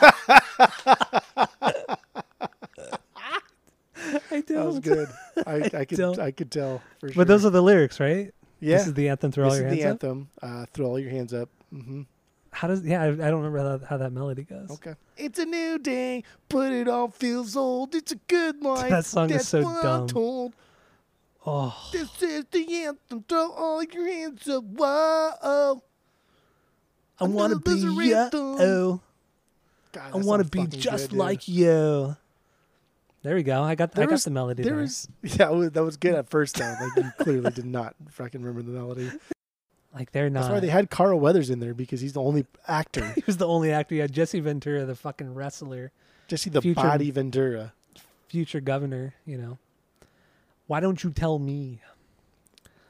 That was don't. good. I, I could don't. I could tell for sure. But those are the lyrics, right? yeah. This is the anthem. Throw This all your hands up. anthem. Uh, throw all your hands up. hmm How does? Yeah, I, I don't remember how that, how that melody goes. Okay. It's a new day, but it all feels old. It's a good life. That song is That's so what dumb. I'm told. Oh, This is the anthem. Throw all your hands up. Whoa. I want to be you. Oh, God, I want to be just good, like you. There we go. I got I There got the melody There there. was yeah, was- that was good at first though. Like you clearly did not fucking remember the melody. Like they're not. That's why they had Carl Weathers in there because he's the only actor. he was the only actor. You had Jesse Ventura, the fucking wrestler, Just see the Future- body Ventura. future governor. You know. Why don't you tell me?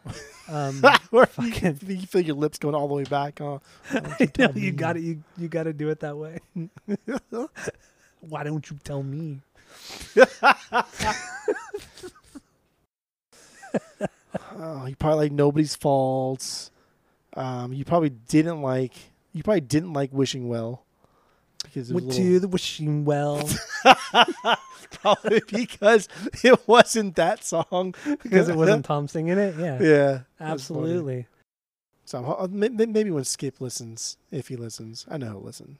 Um, Where you, fucking- you feel your lips going all the way back. Huh? I know you got it. You you got to do it that way. Why don't you tell me? Oh, you probably like nobody's faults. Um, you probably didn't like. You probably didn't like wishing well because Went a to the wishing well probably because it wasn't that song because it wasn't Tom singing it. Yeah, Yeah, absolutely. So may- may- maybe when Skip listens, if he listens, I know he'll listen.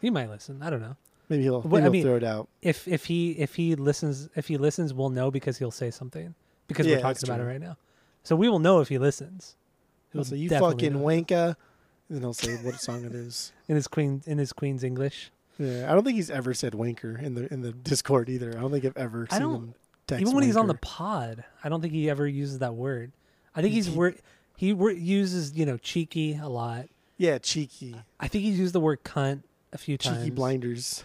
He might listen. I don't know. Maybe he'll, Well, I he'll mean, throw it out. If if he if he listens if he listens, we'll know because he'll say something because Yeah, we're that's talking about true. it right now. So we will know if he listens. He'll say, "You definitely fucking know. wanka," and then he'll say what song it is. in his queen in his queen's English. Yeah, I don't think he's ever said wanker in the in the Discord either. I don't think I've ever I seen don't- him text Even when he's on the wanker. pod, I don't think he ever uses that word. I think he's He- word he wor- uses you know cheeky a lot. yeah cheeky I think he's used the word cunt a few times. cheeky blinders.